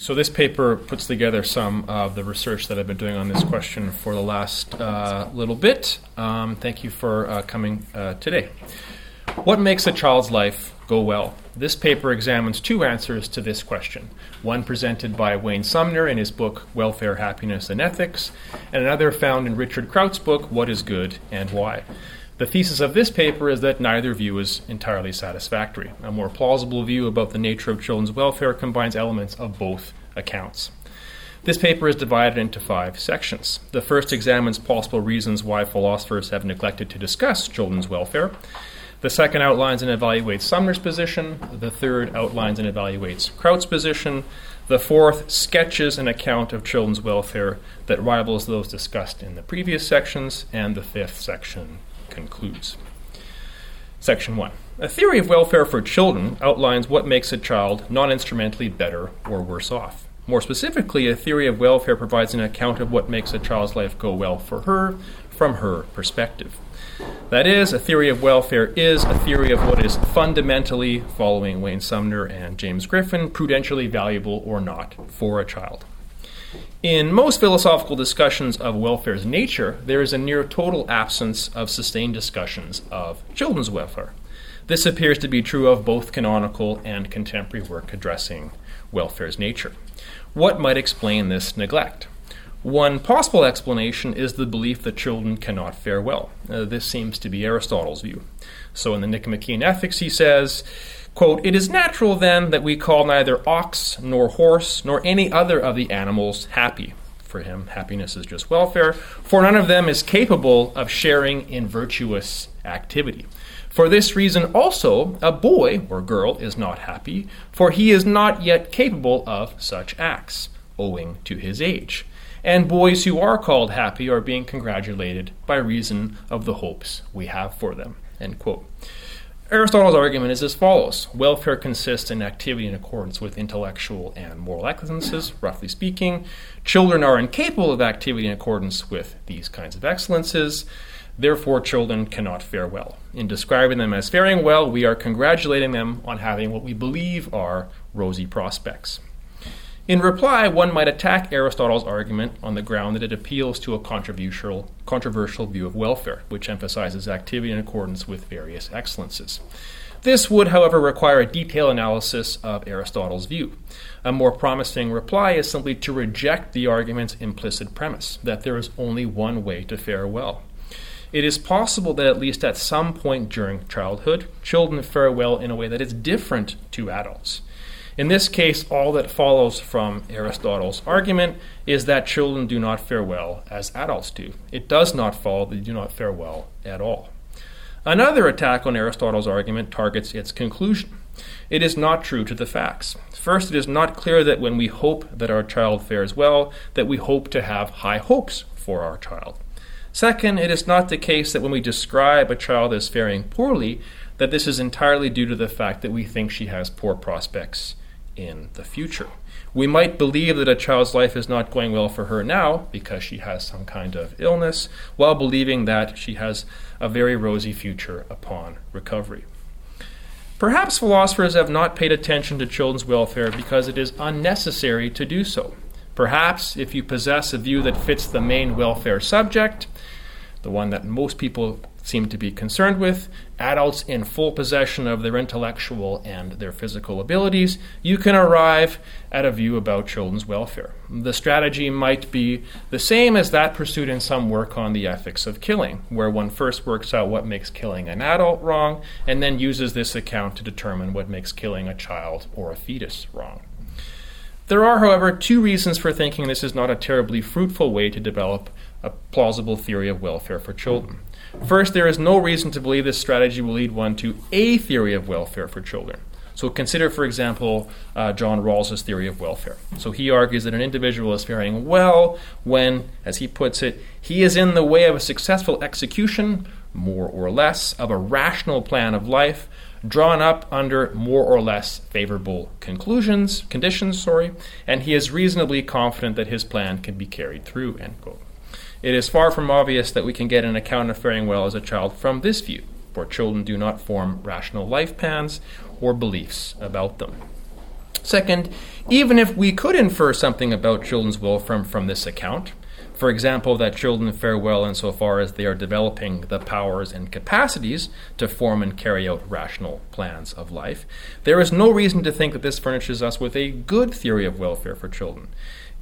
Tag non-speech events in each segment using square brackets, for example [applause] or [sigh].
So, this paper puts together some of the research that I've been doing on this question for the last uh, little bit. Um, thank you for uh, coming uh, today. What makes a child's life go well? This paper examines two answers to this question one presented by Wayne Sumner in his book Welfare, Happiness, and Ethics, and another found in Richard Kraut's book What is Good and Why. The thesis of this paper is that neither view is entirely satisfactory. A more plausible view about the nature of children's welfare combines elements of both accounts. This paper is divided into five sections. The first examines possible reasons why philosophers have neglected to discuss children's welfare. The second outlines and evaluates Sumner's position. The third outlines and evaluates Kraut's position. The fourth sketches an account of children's welfare that rivals those discussed in the previous sections. And the fifth section concludes. Section 1. A theory of welfare for children outlines what makes a child non instrumentally better or worse off. More specifically, a theory of welfare provides an account of what makes a child's life go well for her from her perspective. That is, a theory of welfare is a theory of what is fundamentally, following Wayne Sumner and James Griffin, prudentially valuable or not for a child. In most philosophical discussions of welfare's nature, there is a near total absence of sustained discussions of children's welfare. This appears to be true of both canonical and contemporary work addressing welfare's nature. What might explain this neglect? One possible explanation is the belief that children cannot fare well. Uh, this seems to be Aristotle's view. So in the Nicomachean Ethics, he says, Quote, It is natural then that we call neither ox nor horse nor any other of the animals happy. For him, happiness is just welfare, for none of them is capable of sharing in virtuous activity. For this reason also, a boy or girl is not happy, for he is not yet capable of such acts, owing to his age. And boys who are called happy are being congratulated by reason of the hopes we have for them. End quote. Aristotle's argument is as follows Welfare consists in activity in accordance with intellectual and moral excellences, roughly speaking. Children are incapable of activity in accordance with these kinds of excellences. Therefore, children cannot fare well. In describing them as faring well, we are congratulating them on having what we believe are rosy prospects. In reply, one might attack Aristotle's argument on the ground that it appeals to a controversial, controversial view of welfare, which emphasizes activity in accordance with various excellences. This would, however, require a detailed analysis of Aristotle's view. A more promising reply is simply to reject the argument's implicit premise that there is only one way to fare well. It is possible that at least at some point during childhood, children fare well in a way that is different to adults. In this case, all that follows from Aristotle's argument is that children do not fare well as adults do. It does not follow that they do not fare well at all. Another attack on Aristotle's argument targets its conclusion. It is not true to the facts. First, it is not clear that when we hope that our child fares well, that we hope to have high hopes for our child. Second, it is not the case that when we describe a child as faring poorly, that this is entirely due to the fact that we think she has poor prospects in the future. We might believe that a child's life is not going well for her now because she has some kind of illness, while believing that she has a very rosy future upon recovery. Perhaps philosophers have not paid attention to children's welfare because it is unnecessary to do so. Perhaps if you possess a view that fits the main welfare subject, the one that most people seem to be concerned with, adults in full possession of their intellectual and their physical abilities, you can arrive at a view about children's welfare. The strategy might be the same as that pursued in some work on the ethics of killing, where one first works out what makes killing an adult wrong and then uses this account to determine what makes killing a child or a fetus wrong. There are, however, two reasons for thinking this is not a terribly fruitful way to develop a plausible theory of welfare for children. First, there is no reason to believe this strategy will lead one to a theory of welfare for children. So consider, for example, uh, John Rawls's theory of welfare. So he argues that an individual is faring well when, as he puts it, he is in the way of a successful execution, more or less, of a rational plan of life drawn up under more or less favorable conclusions, conditions, sorry, and he is reasonably confident that his plan can be carried through, end quote. It is far from obvious that we can get an account of faring well as a child from this view, for children do not form rational life plans or beliefs about them. Second, even if we could infer something about children's will from, from this account, for example, that children fare well insofar as they are developing the powers and capacities to form and carry out rational plans of life. There is no reason to think that this furnishes us with a good theory of welfare for children.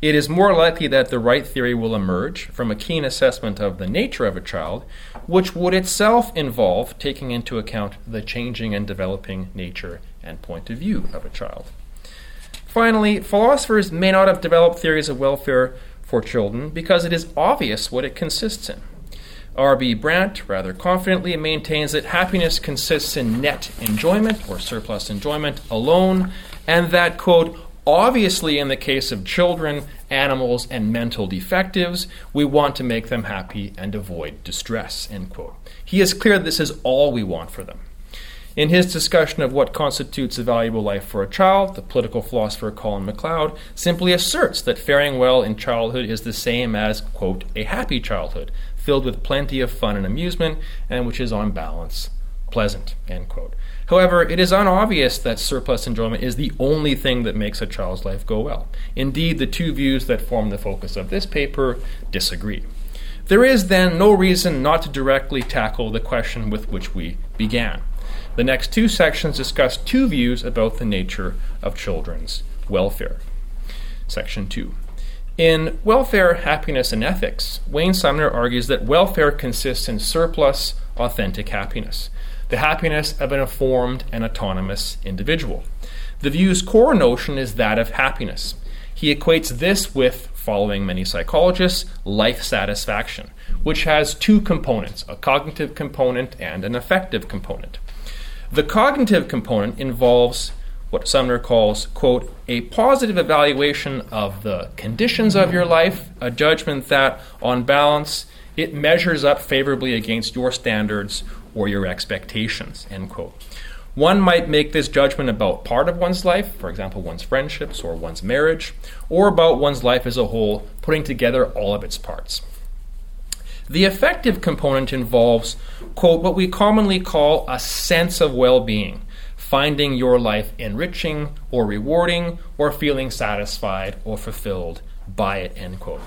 It is more likely that the right theory will emerge from a keen assessment of the nature of a child, which would itself involve taking into account the changing and developing nature and point of view of a child. Finally, philosophers may not have developed theories of welfare for children because it is obvious what it consists in. R.B. Brandt rather confidently maintains that happiness consists in net enjoyment or surplus enjoyment alone, and that, quote, obviously in the case of children, animals, and mental defectives, we want to make them happy and avoid distress, end quote. He is clear that this is all we want for them. In his discussion of what constitutes a valuable life for a child, the political philosopher Colin MacLeod simply asserts that faring well in childhood is the same as, quote, a happy childhood, filled with plenty of fun and amusement, and which is on balance pleasant, end quote. However, it is unobvious that surplus enjoyment is the only thing that makes a child's life go well. Indeed, the two views that form the focus of this paper disagree. There is then no reason not to directly tackle the question with which we began. The next two sections discuss two views about the nature of children's welfare. Section 2. In Welfare, Happiness, and Ethics, Wayne Sumner argues that welfare consists in surplus, authentic happiness, the happiness of an informed and autonomous individual. The view's core notion is that of happiness. He equates this with, following many psychologists, life satisfaction, which has two components a cognitive component and an affective component. The cognitive component involves what Sumner calls, quote, a positive evaluation of the conditions of your life, a judgment that, on balance, it measures up favorably against your standards or your expectations, end quote. One might make this judgment about part of one's life, for example, one's friendships or one's marriage, or about one's life as a whole, putting together all of its parts. The affective component involves, quote, what we commonly call a sense of well being, finding your life enriching or rewarding, or feeling satisfied or fulfilled by it, end quote.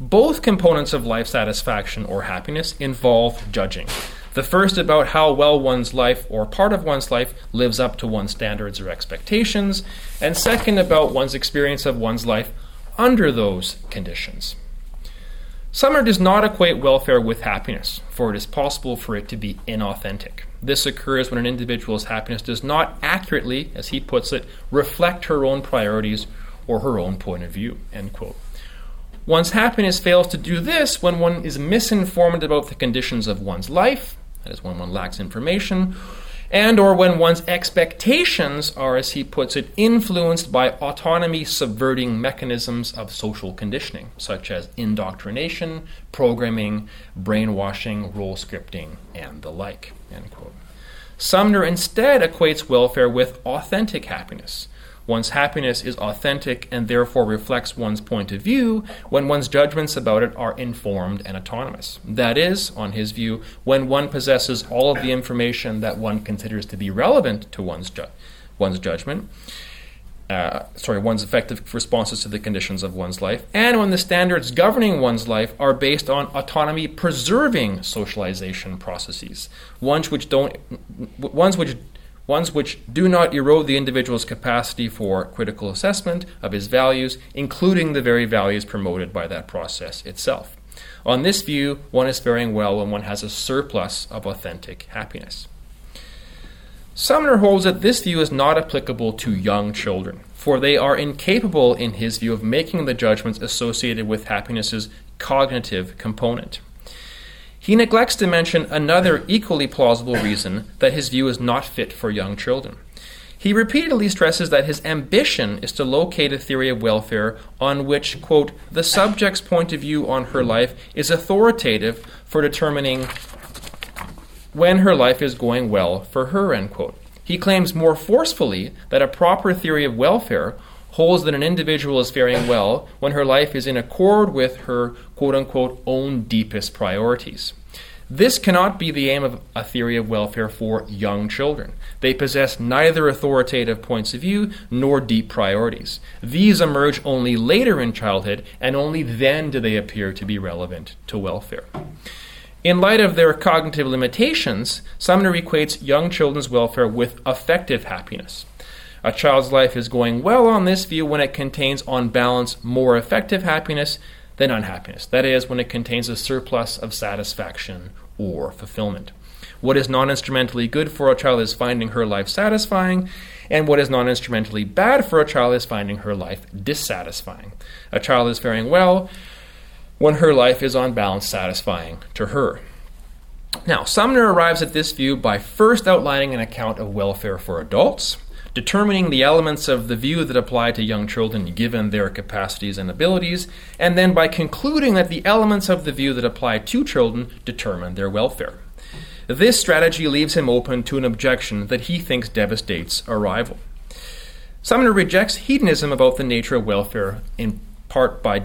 Both components of life satisfaction or happiness involve judging. The first about how well one's life or part of one's life lives up to one's standards or expectations, and second about one's experience of one's life under those conditions. Sumner does not equate welfare with happiness, for it is possible for it to be inauthentic. This occurs when an individual's happiness does not accurately, as he puts it, reflect her own priorities or her own point of view. End quote. One's happiness fails to do this when one is misinformed about the conditions of one's life, that is, when one lacks information, and or when one's expectations are, as he puts it, influenced by autonomy subverting mechanisms of social conditioning, such as indoctrination, programming, brainwashing, role scripting, and the like. Sumner instead equates welfare with authentic happiness, One's happiness is authentic and therefore reflects one's point of view when one's judgments about it are informed and autonomous. That is, on his view, when one possesses all of the information that one considers to be relevant to one's, ju- one's judgment. Uh, sorry, one's affective responses to the conditions of one's life, and when the standards governing one's life are based on autonomy preserving socialization processes, ones which don't, ones which ones which do not erode the individual's capacity for critical assessment of his values, including the very values promoted by that process itself. On this view, one is faring well when one has a surplus of authentic happiness. Sumner holds that this view is not applicable to young children, for they are incapable, in his view, of making the judgments associated with happiness's cognitive component. He neglects to mention another equally plausible reason that his view is not fit for young children. He repeatedly stresses that his ambition is to locate a theory of welfare on which, quote, the subject's point of view on her life is authoritative for determining when her life is going well for her, end quote. He claims more forcefully that a proper theory of welfare holds that an individual is faring well when her life is in accord with her quote unquote own deepest priorities. This cannot be the aim of a theory of welfare for young children. They possess neither authoritative points of view nor deep priorities. These emerge only later in childhood, and only then do they appear to be relevant to welfare. In light of their cognitive limitations, Sumner equates young children's welfare with affective happiness. A child's life is going well on this view when it contains, on balance, more affective happiness than unhappiness. That is, when it contains a surplus of satisfaction or fulfillment. What is non instrumentally good for a child is finding her life satisfying, and what is non instrumentally bad for a child is finding her life dissatisfying. A child is faring well when her life is on balance satisfying to her. Now, Sumner arrives at this view by first outlining an account of welfare for adults, determining the elements of the view that apply to young children given their capacities and abilities, and then by concluding that the elements of the view that apply to children determine their welfare. This strategy leaves him open to an objection that he thinks devastates a rival. Sumner rejects hedonism about the nature of welfare in part by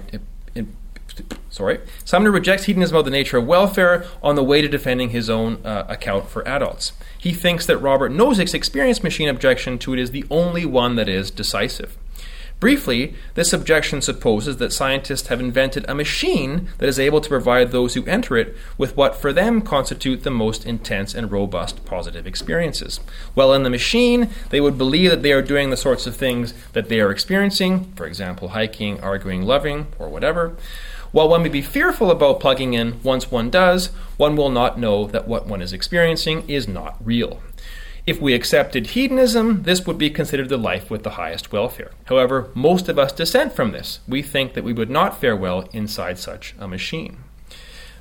sorry. Sumner rejects hedonism about the nature of welfare on the way to defending his own uh, account for adults. He thinks that Robert Nozick's experience machine objection to it is the only one that is decisive. Briefly, this objection supposes that scientists have invented a machine that is able to provide those who enter it with what for them constitute the most intense and robust positive experiences. While in the machine, they would believe that they are doing the sorts of things that they are experiencing, for example, hiking, arguing, loving, or whatever. While one may be fearful about plugging in, once one does, one will not know that what one is experiencing is not real. If we accepted hedonism, this would be considered the life with the highest welfare. However, most of us dissent from this. We think that we would not fare well inside such a machine.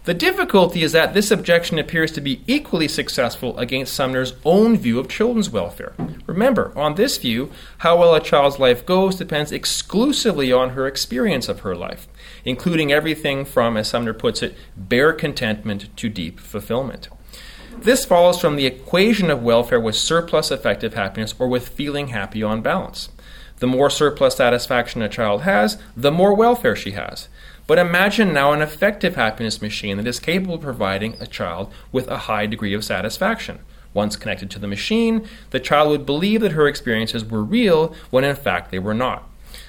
The difficulty is that this objection appears to be equally successful against Sumner's own view of children's welfare. Remember, on this view, how well a child's life goes depends exclusively on her experience of her life including everything from, as Sumner puts it, bare contentment to deep fulfillment. This follows from the equation of welfare with surplus affective happiness or with feeling happy on balance. The more surplus satisfaction a child has, the more welfare she has. But imagine now an affective happiness machine that is capable of providing a child with a high degree of satisfaction. Once connected to the machine, the child would believe that her experiences were real when in fact they were not.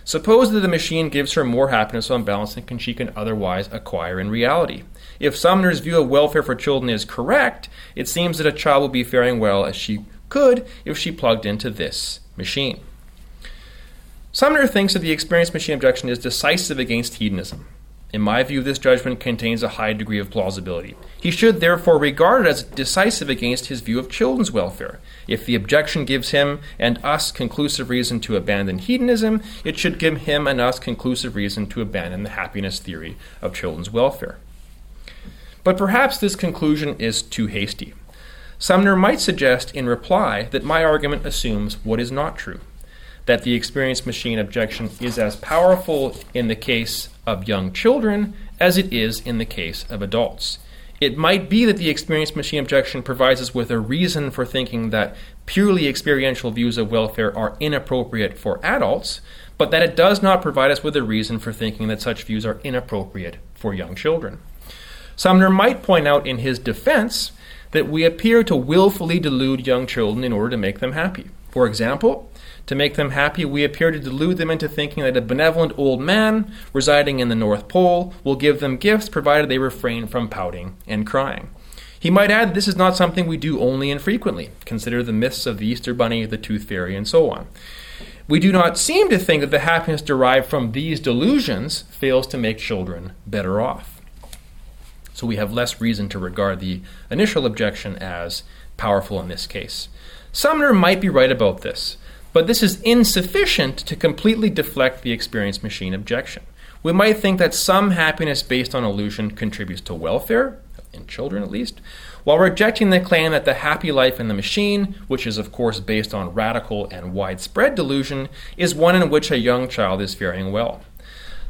Suppose that the machine gives her more happiness on balance than she can otherwise acquire in reality. If Sumner's view of welfare for children is correct, it seems that a child will be faring well as she could if she plugged into this machine. Sumner thinks that the experience machine objection is decisive against hedonism. In my view, this judgment contains a high degree of plausibility. He should therefore regard it as decisive against his view of children's welfare. If the objection gives him and us conclusive reason to abandon hedonism, it should give him and us conclusive reason to abandon the happiness theory of children's welfare. But perhaps this conclusion is too hasty. Sumner might suggest in reply that my argument assumes what is not true that the experience machine objection is as powerful in the case of young children as it is in the case of adults. It might be that the experience machine objection provides us with a reason for thinking that purely experiential views of welfare are inappropriate for adults, but that it does not provide us with a reason for thinking that such views are inappropriate for young children. Sumner might point out in his defense that we appear to willfully delude young children in order to make them happy. For example, to make them happy, we appear to delude them into thinking that a benevolent old man residing in the North Pole will give them gifts provided they refrain from pouting and crying. He might add that this is not something we do only infrequently. Consider the myths of the Easter Bunny, the Tooth Fairy, and so on. We do not seem to think that the happiness derived from these delusions fails to make children better off. So we have less reason to regard the initial objection as powerful in this case. Sumner might be right about this. But this is insufficient to completely deflect the experience machine objection. We might think that some happiness based on illusion contributes to welfare, in children at least, while rejecting the claim that the happy life in the machine, which is of course based on radical and widespread delusion, is one in which a young child is faring well.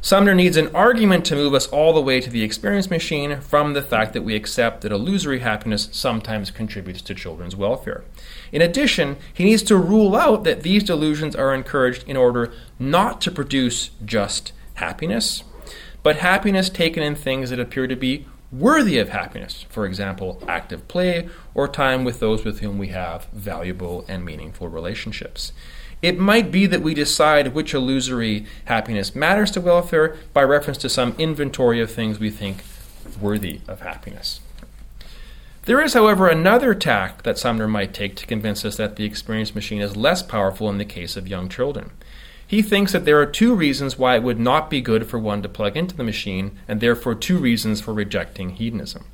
Sumner needs an argument to move us all the way to the experience machine from the fact that we accept that illusory happiness sometimes contributes to children's welfare. In addition, he needs to rule out that these delusions are encouraged in order not to produce just happiness, but happiness taken in things that appear to be worthy of happiness, for example, active play or time with those with whom we have valuable and meaningful relationships. It might be that we decide which illusory happiness matters to welfare by reference to some inventory of things we think worthy of happiness. There is, however, another tack that Sumner might take to convince us that the experience machine is less powerful in the case of young children. He thinks that there are two reasons why it would not be good for one to plug into the machine, and therefore two reasons for rejecting hedonism.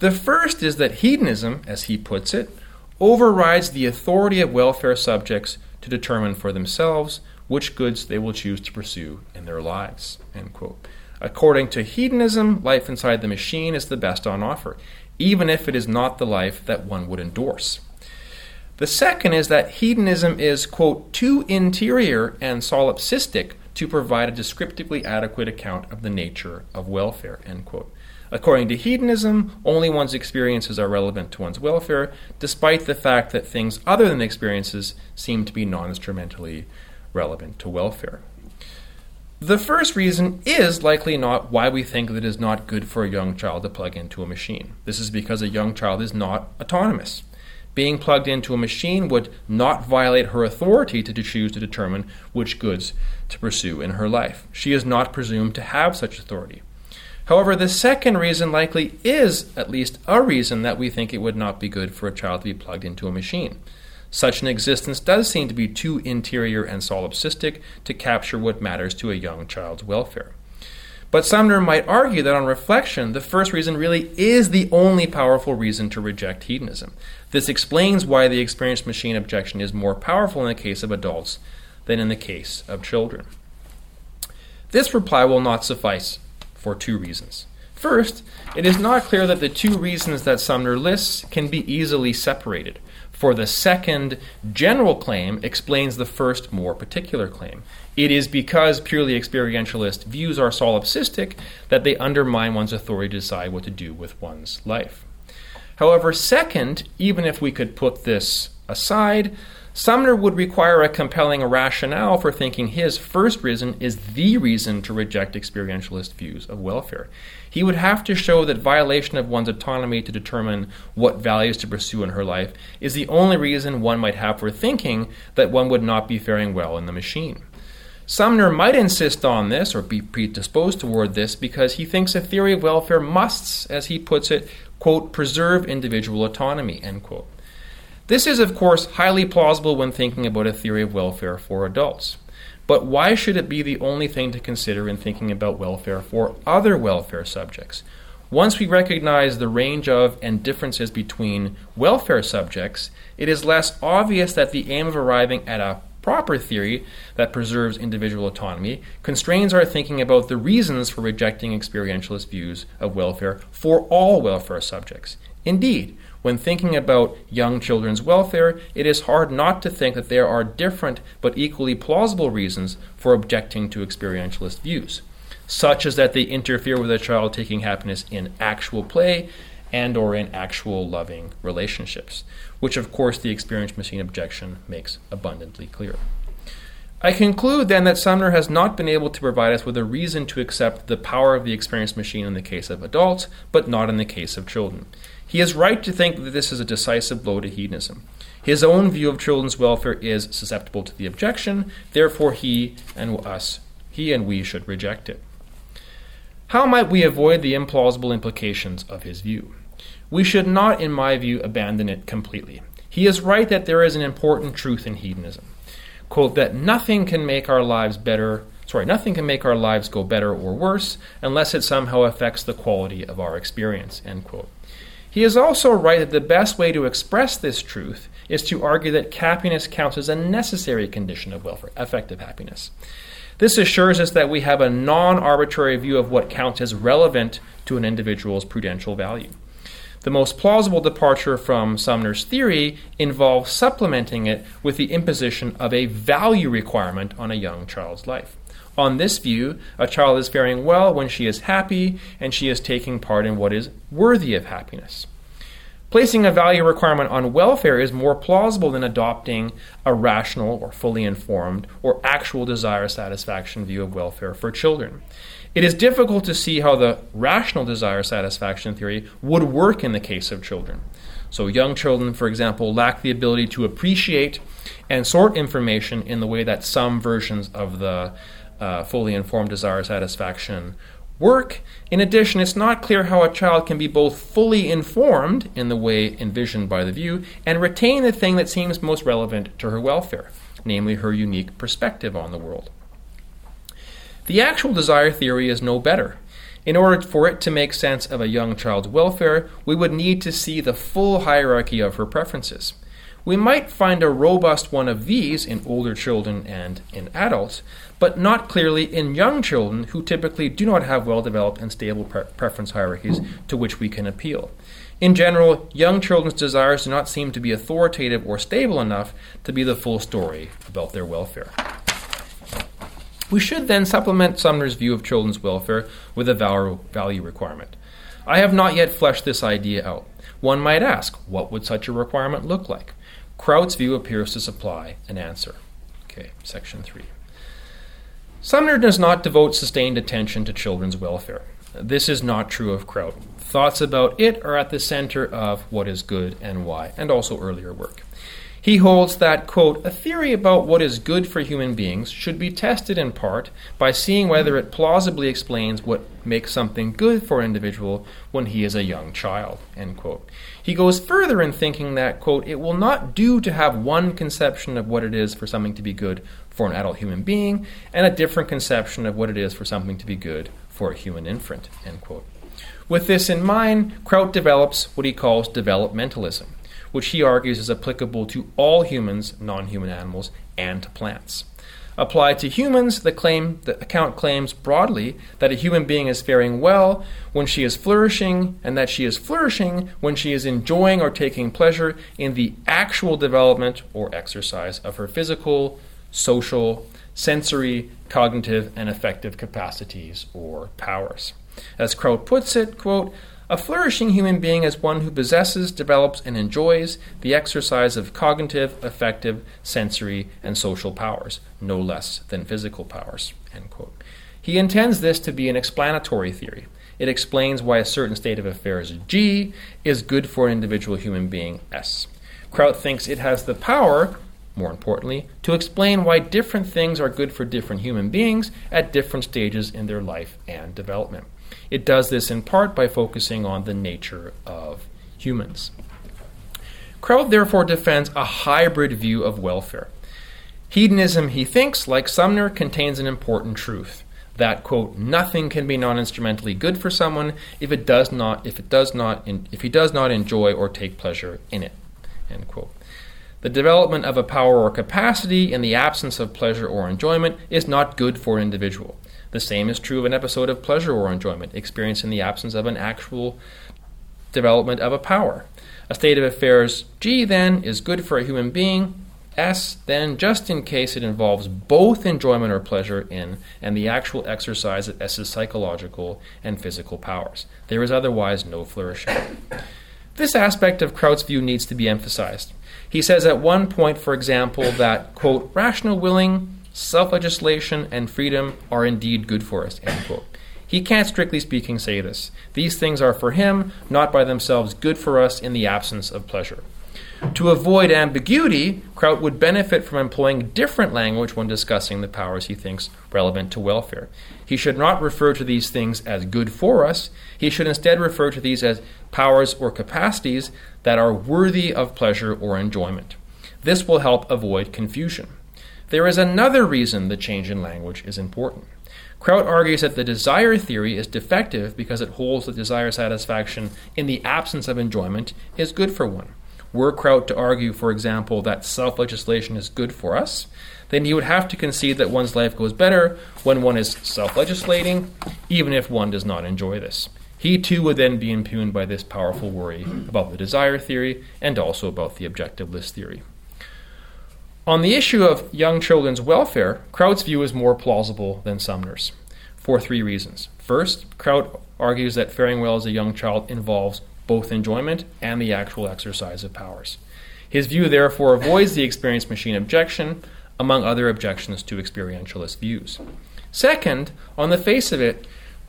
The first is that hedonism, as he puts it, overrides the authority of welfare subjects to determine for themselves which goods they will choose to pursue in their lives. According to hedonism, life inside the machine is the best on offer, even if it is not the life that one would endorse. The second is that hedonism is, quote, too interior and solipsistic to provide a descriptively adequate account of the nature of welfare, end quote. According to hedonism, only one's experiences are relevant to one's welfare, despite the fact that things other than experiences seem to be non instrumentally relevant to welfare. The first reason is likely not why we think that it is not good for a young child to plug into a machine. This is because a young child is not autonomous being plugged into a machine would not violate her authority to choose to determine which goods to pursue in her life. She is not presumed to have such authority. However, the second reason likely is at least a reason that we think it would not be good for a child to be plugged into a machine. Such an existence does seem to be too interior and solipsistic to capture what matters to a young child's welfare. But Sumner might argue that on reflection, the first reason really is the only powerful reason to reject hedonism. This explains why the experienced machine objection is more powerful in the case of adults than in the case of children. This reply will not suffice for two reasons. First, it is not clear that the two reasons that Sumner lists can be easily separated for the second general claim explains the first more particular claim. It is because purely experientialist views are solipsistic that they undermine one's authority to decide what to do with one's life. However, second, even if we could put this aside, Sumner would require a compelling rationale for thinking his first reason is the reason to reject experientialist views of welfare. He would have to show that violation of one's autonomy to determine what values to pursue in her life is the only reason one might have for thinking that one would not be faring well in the machine. Sumner might insist on this or be predisposed toward this because he thinks a theory of welfare must, as he puts it, quote, preserve individual autonomy, end quote. This is, of course, highly plausible when thinking about a theory of welfare for adults. But why should it be the only thing to consider in thinking about welfare for other welfare subjects? Once we recognize the range of and differences between welfare subjects, it is less obvious that the aim of arriving at a proper theory that preserves individual autonomy constrains our thinking about the reasons for rejecting experientialist views of welfare for all welfare subjects. Indeed, when thinking about young children's welfare, it is hard not to think that there are different but equally plausible reasons for objecting to experientialist views, such as that they interfere with a child taking happiness in actual play and or in actual loving relationships, which of course the experience machine objection makes abundantly clear. I conclude then that Sumner has not been able to provide us with a reason to accept the power of the experience machine in the case of adults, but not in the case of children. He is right to think that this is a decisive blow to hedonism. His own view of children's welfare is susceptible to the objection, therefore he and us, he and we should reject it. How might we avoid the implausible implications of his view? We should not, in my view, abandon it completely. He is right that there is an important truth in hedonism. Quote, that nothing can make our lives better, sorry, nothing can make our lives go better or worse unless it somehow affects the quality of our experience, end quote. He is also right that the best way to express this truth is to argue that happiness counts as a necessary condition of welfare, affective happiness. This assures us that we have a non arbitrary view of what counts as relevant to an individual's prudential value. The most plausible departure from Sumner's theory involves supplementing it with the imposition of a value requirement on a young child's life. On this view, a child is faring well when she is happy and she is taking part in what is worthy of happiness. Placing a value requirement on welfare is more plausible than adopting a rational or fully informed or actual desire satisfaction view of welfare for children. It is difficult to see how the rational desire satisfaction theory would work in the case of children. So, young children, for example, lack the ability to appreciate and sort information in the way that some versions of the uh, fully informed desire satisfaction work. In addition, it's not clear how a child can be both fully informed in the way envisioned by the view and retain the thing that seems most relevant to her welfare, namely her unique perspective on the world. The actual desire theory is no better. In order for it to make sense of a young child's welfare, we would need to see the full hierarchy of her preferences. We might find a robust one of these in older children and in adults, but not clearly in young children who typically do not have well developed and stable pre- preference hierarchies to which we can appeal. In general, young children's desires do not seem to be authoritative or stable enough to be the full story about their welfare. We should then supplement Sumner's view of children's welfare with a value requirement. I have not yet fleshed this idea out. One might ask, what would such a requirement look like? Kraut's view appears to supply an answer. Okay, section 3. Sumner does not devote sustained attention to children's welfare. This is not true of Kraut. Thoughts about it are at the center of what is good and why, and also earlier work. He holds that, quote, a theory about what is good for human beings should be tested in part by seeing whether it plausibly explains what makes something good for an individual when he is a young child, end quote. He goes further in thinking that, quote, it will not do to have one conception of what it is for something to be good for an adult human being and a different conception of what it is for something to be good for a human infant, end quote. With this in mind, Kraut develops what he calls developmentalism which he argues is applicable to all humans, non human animals, and to plants. Applied to humans, the claim the account claims broadly that a human being is faring well when she is flourishing, and that she is flourishing when she is enjoying or taking pleasure in the actual development or exercise of her physical, social, sensory, cognitive, and affective capacities or powers. As Kraut puts it, quote, a flourishing human being is one who possesses, develops, and enjoys the exercise of cognitive, affective, sensory, and social powers, no less than physical powers. He intends this to be an explanatory theory. It explains why a certain state of affairs, G, is good for an individual human being, S. Kraut thinks it has the power, more importantly, to explain why different things are good for different human beings at different stages in their life and development. It does this in part by focusing on the nature of humans. Kraut therefore defends a hybrid view of welfare. Hedonism, he thinks, like Sumner, contains an important truth that quote nothing can be non-instrumentally good for someone if it does not if it does not if he does not enjoy or take pleasure in it end quote the development of a power or capacity in the absence of pleasure or enjoyment is not good for an individual the same is true of an episode of pleasure or enjoyment, experienced in the absence of an actual development of a power. A state of affairs G, then, is good for a human being. S, then, just in case it involves both enjoyment or pleasure in and the actual exercise of S's psychological and physical powers. There is otherwise no flourishing. This aspect of Kraut's view needs to be emphasized. He says at one point, for example, that, quote, rational willing self legislation and freedom are indeed good for us. End quote. He can't, strictly speaking, say this. These things are for him, not by themselves good for us in the absence of pleasure. To avoid ambiguity, Kraut would benefit from employing different language when discussing the powers he thinks relevant to welfare. He should not refer to these things as good for us. He should instead refer to these as powers or capacities that are worthy of pleasure or enjoyment. This will help avoid confusion. There is another reason the change in language is important. Kraut argues that the desire theory is defective because it holds that desire satisfaction in the absence of enjoyment is good for one. Were Kraut to argue, for example, that self legislation is good for us, then he would have to concede that one's life goes better when one is self legislating, even if one does not enjoy this. He too would then be impugned by this powerful worry about the desire theory and also about the objectivist theory. On the issue of young children's welfare, Kraut's view is more plausible than Sumner's for three reasons. First, Kraut argues that faring well as a young child involves both enjoyment and the actual exercise of powers. His view therefore avoids the experience machine objection, among other objections to experientialist views. Second, on the face of it,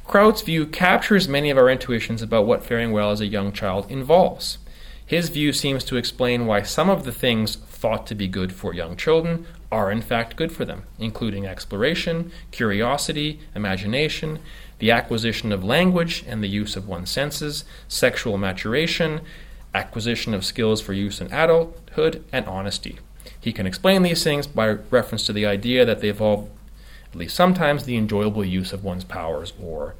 Kraut's view captures many of our intuitions about what faring well as a young child involves. His view seems to explain why some of the things thought to be good for young children are in fact good for them, including exploration, curiosity, imagination, the acquisition of language and the use of one's senses, sexual maturation, acquisition of skills for use in adulthood, and honesty. He can explain these things by reference to the idea that they involve, at least sometimes, the enjoyable use of one's powers or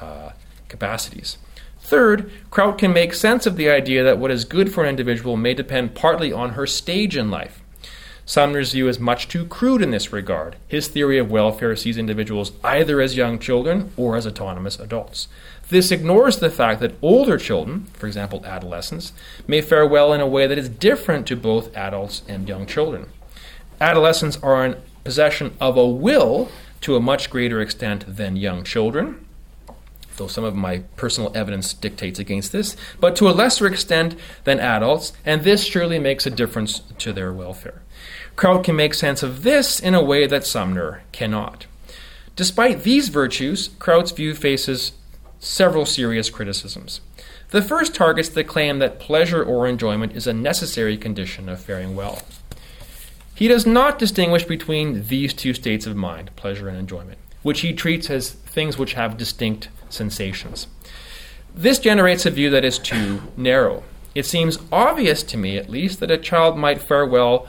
uh, capacities. Third, Kraut can make sense of the idea that what is good for an individual may depend partly on her stage in life. Sumner's view is much too crude in this regard. His theory of welfare sees individuals either as young children or as autonomous adults. This ignores the fact that older children, for example adolescents, may fare well in a way that is different to both adults and young children. Adolescents are in possession of a will to a much greater extent than young children though some of my personal evidence dictates against this, but to a lesser extent than adults, and this surely makes a difference to their welfare. Kraut can make sense of this in a way that Sumner cannot. Despite these virtues, Kraut's view faces several serious criticisms. The first targets the claim that pleasure or enjoyment is a necessary condition of faring well. He does not distinguish between these two states of mind, pleasure and enjoyment, which he treats as things which have distinct sensations. This generates a view that is too narrow. It seems obvious to me, at least, that a child might fare well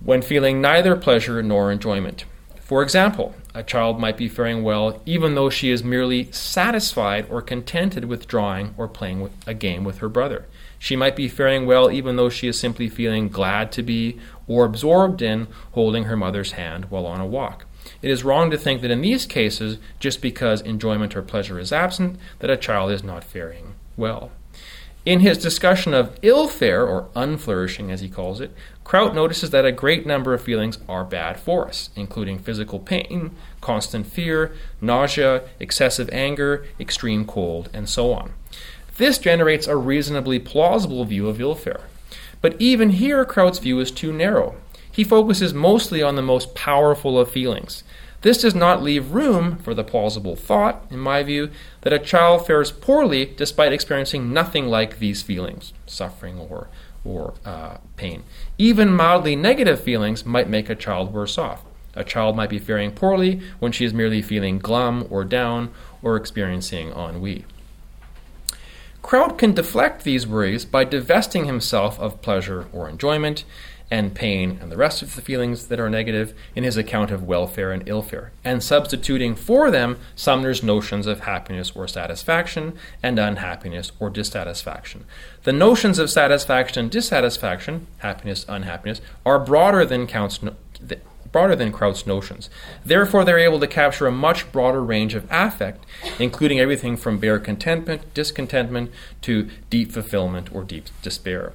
when feeling neither pleasure nor enjoyment. For example, a child might be faring well even though she is merely satisfied or contented with drawing or playing a game with her brother. She might be faring well even though she is simply feeling glad to be or absorbed in holding her mother's hand while on a walk. It is wrong to think that in these cases, just because enjoyment or pleasure is absent, that a child is not faring well. In his discussion of ill fare, or unflourishing as he calls it, Kraut notices that a great number of feelings are bad for us, including physical pain, constant fear, nausea, excessive anger, extreme cold, and so on. This generates a reasonably plausible view of ill fare. But even here, Kraut's view is too narrow. He focuses mostly on the most powerful of feelings. This does not leave room for the plausible thought, in my view, that a child fares poorly despite experiencing nothing like these feelings, suffering or, or uh, pain. Even mildly negative feelings might make a child worse off. A child might be faring poorly when she is merely feeling glum or down or experiencing ennui. Kraut can deflect these worries by divesting himself of pleasure or enjoyment and pain and the rest of the feelings that are negative in his account of welfare and ill-fare, and substituting for them Sumner's notions of happiness or satisfaction and unhappiness or dissatisfaction. The notions of satisfaction and dissatisfaction, happiness, unhappiness, are broader than Count's broader than Kraut's notions. Therefore, they're able to capture a much broader range of affect, including everything from bare contentment, discontentment, to deep fulfillment or deep despair.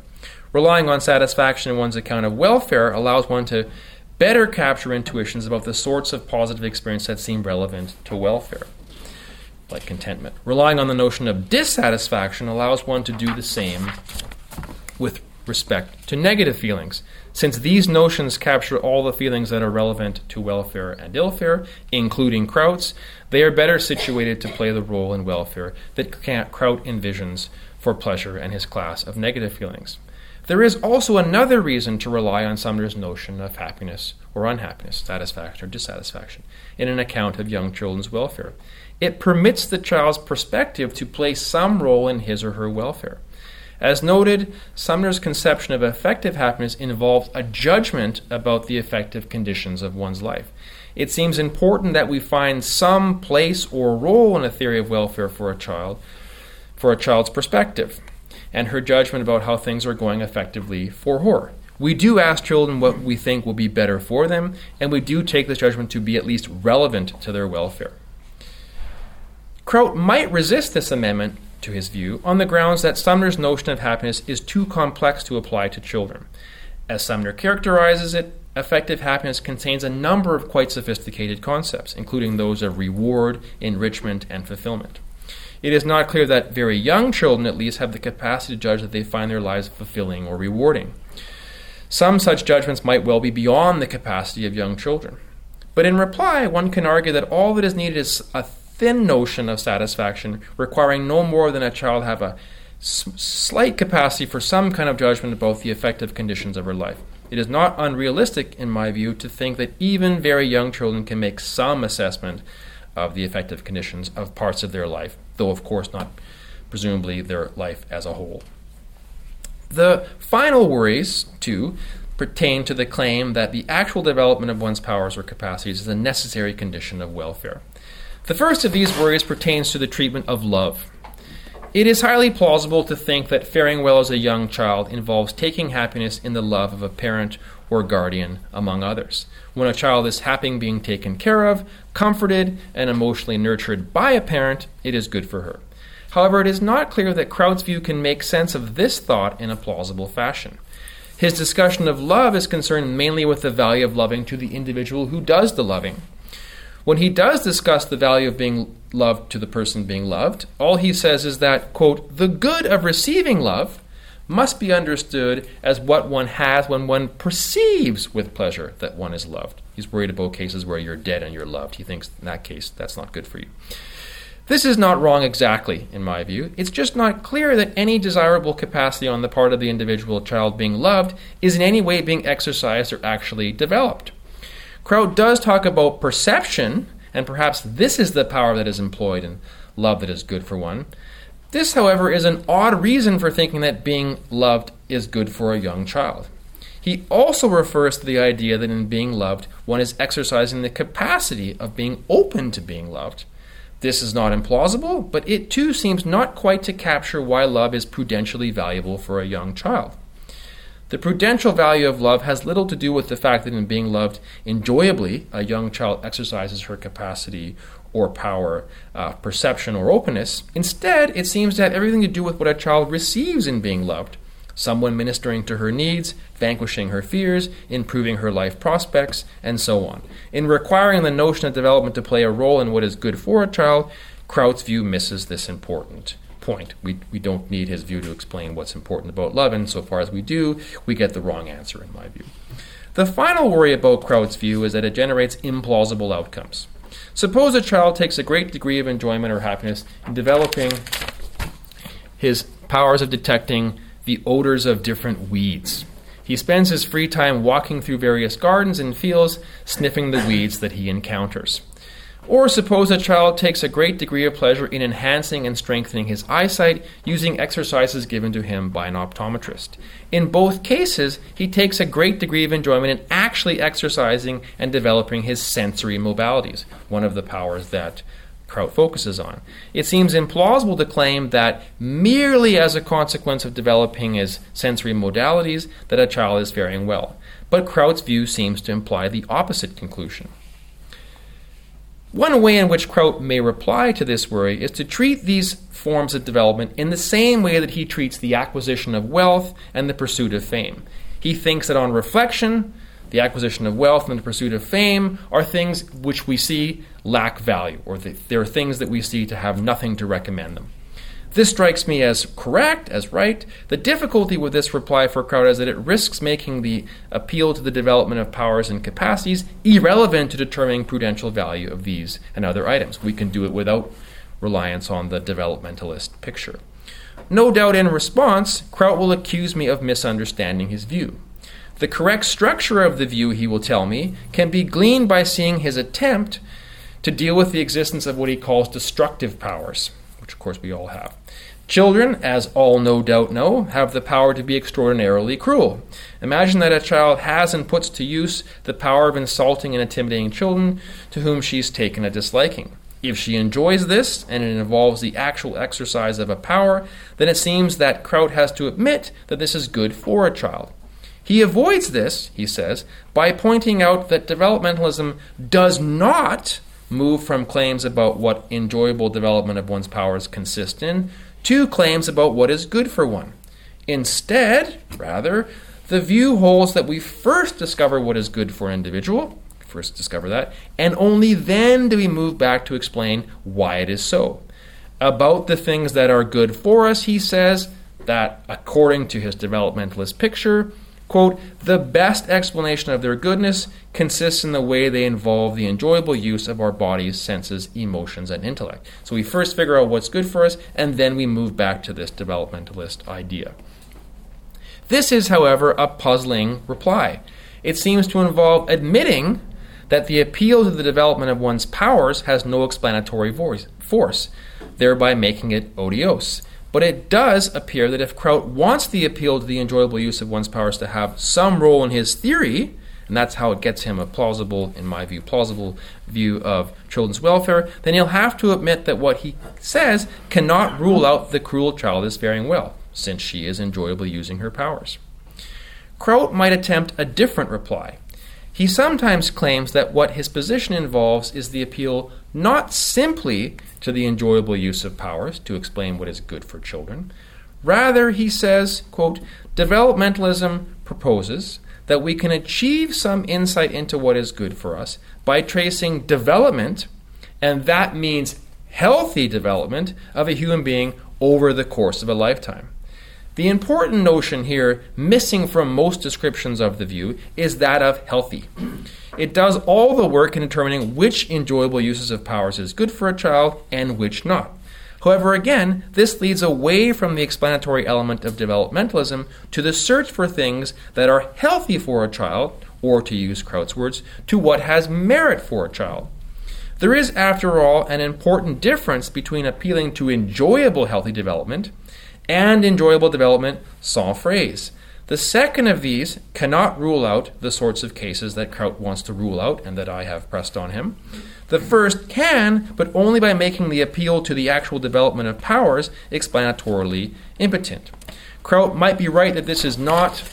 Relying on satisfaction in one's account of welfare allows one to better capture intuitions about the sorts of positive experience that seem relevant to welfare, like contentment. Relying on the notion of dissatisfaction allows one to do the same with respect to negative feelings. Since these notions capture all the feelings that are relevant to welfare and ill-fare, including Kraut's, they are better situated to play the role in welfare that Kraut envisions for pleasure and his class of negative feelings. There is also another reason to rely on Sumner's notion of happiness or unhappiness, satisfaction or dissatisfaction, in an account of young children's welfare. It permits the child's perspective to play some role in his or her welfare. As noted, Sumner's conception of affective happiness involves a judgment about the affective conditions of one's life. It seems important that we find some place or role in a theory of welfare for a child, for a child's perspective and her judgment about how things are going affectively for her. We do ask children what we think will be better for them, and we do take this judgment to be at least relevant to their welfare. Kraut might resist this amendment to his view on the grounds that Sumner's notion of happiness is too complex to apply to children. As Sumner characterizes it, affective happiness contains a number of quite sophisticated concepts, including those of reward, enrichment, and fulfillment. It is not clear that very young children, at least, have the capacity to judge that they find their lives fulfilling or rewarding. Some such judgments might well be beyond the capacity of young children. But in reply, one can argue that all that is needed is a thin notion of satisfaction, requiring no more than a child have a s- slight capacity for some kind of judgment about the affective conditions of her life. It is not unrealistic, in my view, to think that even very young children can make some assessment of the affective conditions of parts of their life, though, of course, not presumably their life as a whole. The final worries, too, pertain to the claim that the actual development of one's powers or capacities is a necessary condition of welfare. The first of these worries pertains to the treatment of love. It is highly plausible to think that faring well as a young child involves taking happiness in the love of a parent or guardian, among others. When a child is happy being taken care of, comforted, and emotionally nurtured by a parent, it is good for her. However, it is not clear that Kraut's view can make sense of this thought in a plausible fashion. His discussion of love is concerned mainly with the value of loving to the individual who does the loving. When he does discuss the value of being loved to the person being loved, all he says is that, quote, the good of receiving love must be understood as what one has when one perceives with pleasure that one is loved. He's worried about cases where you're dead and you're loved. He thinks in that case that's not good for you. This is not wrong exactly, in my view. It's just not clear that any desirable capacity on the part of the individual child being loved is in any way being exercised or actually developed. Kraut does talk about perception, and perhaps this is the power that is employed in love that is good for one. This, however, is an odd reason for thinking that being loved is good for a young child. He also refers to the idea that in being loved, one is exercising the capacity of being open to being loved. This is not implausible, but it too seems not quite to capture why love is prudentially valuable for a young child. The prudential value of love has little to do with the fact that in being loved enjoyably, a young child exercises her capacity or power, uh, perception, or openness. Instead, it seems to have everything to do with what a child receives in being loved someone ministering to her needs, vanquishing her fears, improving her life prospects, and so on. In requiring the notion of development to play a role in what is good for a child, Kraut's view misses this important point. We, we don't need his view to explain what's important about love, and so far as we do, we get the wrong answer, in my view. The final worry about Kraut's view is that it generates implausible outcomes. Suppose a child takes a great degree of enjoyment or happiness in developing his powers of detecting the odors of different weeds. He spends his free time walking through various gardens and fields, sniffing the weeds that he encounters. Or suppose a child takes a great degree of pleasure in enhancing and strengthening his eyesight using exercises given to him by an optometrist. In both cases, he takes a great degree of enjoyment in actually exercising and developing his sensory modalities, one of the powers that Kraut focuses on. It seems implausible to claim that merely as a consequence of developing his sensory modalities that a child is faring well. But Kraut's view seems to imply the opposite conclusion. One way in which Kraut may reply to this worry is to treat these forms of development in the same way that he treats the acquisition of wealth and the pursuit of fame. He thinks that on reflection, the acquisition of wealth and the pursuit of fame are things which we see lack value, or they're things that we see to have nothing to recommend them. This strikes me as correct, as right. The difficulty with this reply for Kraut is that it risks making the appeal to the development of powers and capacities irrelevant to determining prudential value of these and other items. We can do it without reliance on the developmentalist picture. No doubt in response, Kraut will accuse me of misunderstanding his view. The correct structure of the view, he will tell me, can be gleaned by seeing his attempt to deal with the existence of what he calls destructive powers, which of course we all have. Children, as all no doubt know, have the power to be extraordinarily cruel. Imagine that a child has and puts to use the power of insulting and intimidating children to whom she's taken a disliking. If she enjoys this, and it involves the actual exercise of a power, then it seems that Kraut has to admit that this is good for a child. He avoids this, he says, by pointing out that developmentalism does not move from claims about what enjoyable development of one's powers consist in to claims about what is good for one. Instead, rather, the view holds that we first discover what is good for an individual, first discover that, and only then do we move back to explain why it is so. About the things that are good for us, he says that according to his developmentalist picture, quote, the best explanation of their goodness consists in the way they involve the enjoyable use of our bodies, senses, emotions, and intellect. So we first figure out what's good for us, and then we move back to this developmentalist idea. This is, however, a puzzling reply. It seems to involve admitting that the appeal to the development of one's powers has no explanatory voice, force, thereby making it otiose. But it does appear that if Kraut wants the appeal to the enjoyable use of one's powers to have some role in his theory, and that's how it gets him a plausible, in my view, plausible view of children's welfare, then he'll have to admit that what he says cannot rule out the cruel child as faring well, since she is enjoyably using her powers. Kraut might attempt a different reply. He sometimes claims that what his position involves is the appeal not simply to the enjoyable use of powers to explain what is good for children. Rather, he says, quote, developmentalism proposes that we can achieve some insight into what is good for us by tracing development, and that means healthy development of a human being over the course of a lifetime. The important notion here, missing from most descriptions of the view, is that of healthy. It does all the work in determining which enjoyable uses of powers is good for a child and which not. However, again, this leads away from the explanatory element of developmentalism to the search for things that are healthy for a child, or to use Kraut's words, to what has merit for a child. There is, after all, an important difference between appealing to enjoyable healthy development and enjoyable development sans phrase. The second of these cannot rule out the sorts of cases that Kraut wants to rule out and that I have pressed on him. The first can, but only by making the appeal to the actual development of powers explanatorily impotent. Kraut might be right that this is not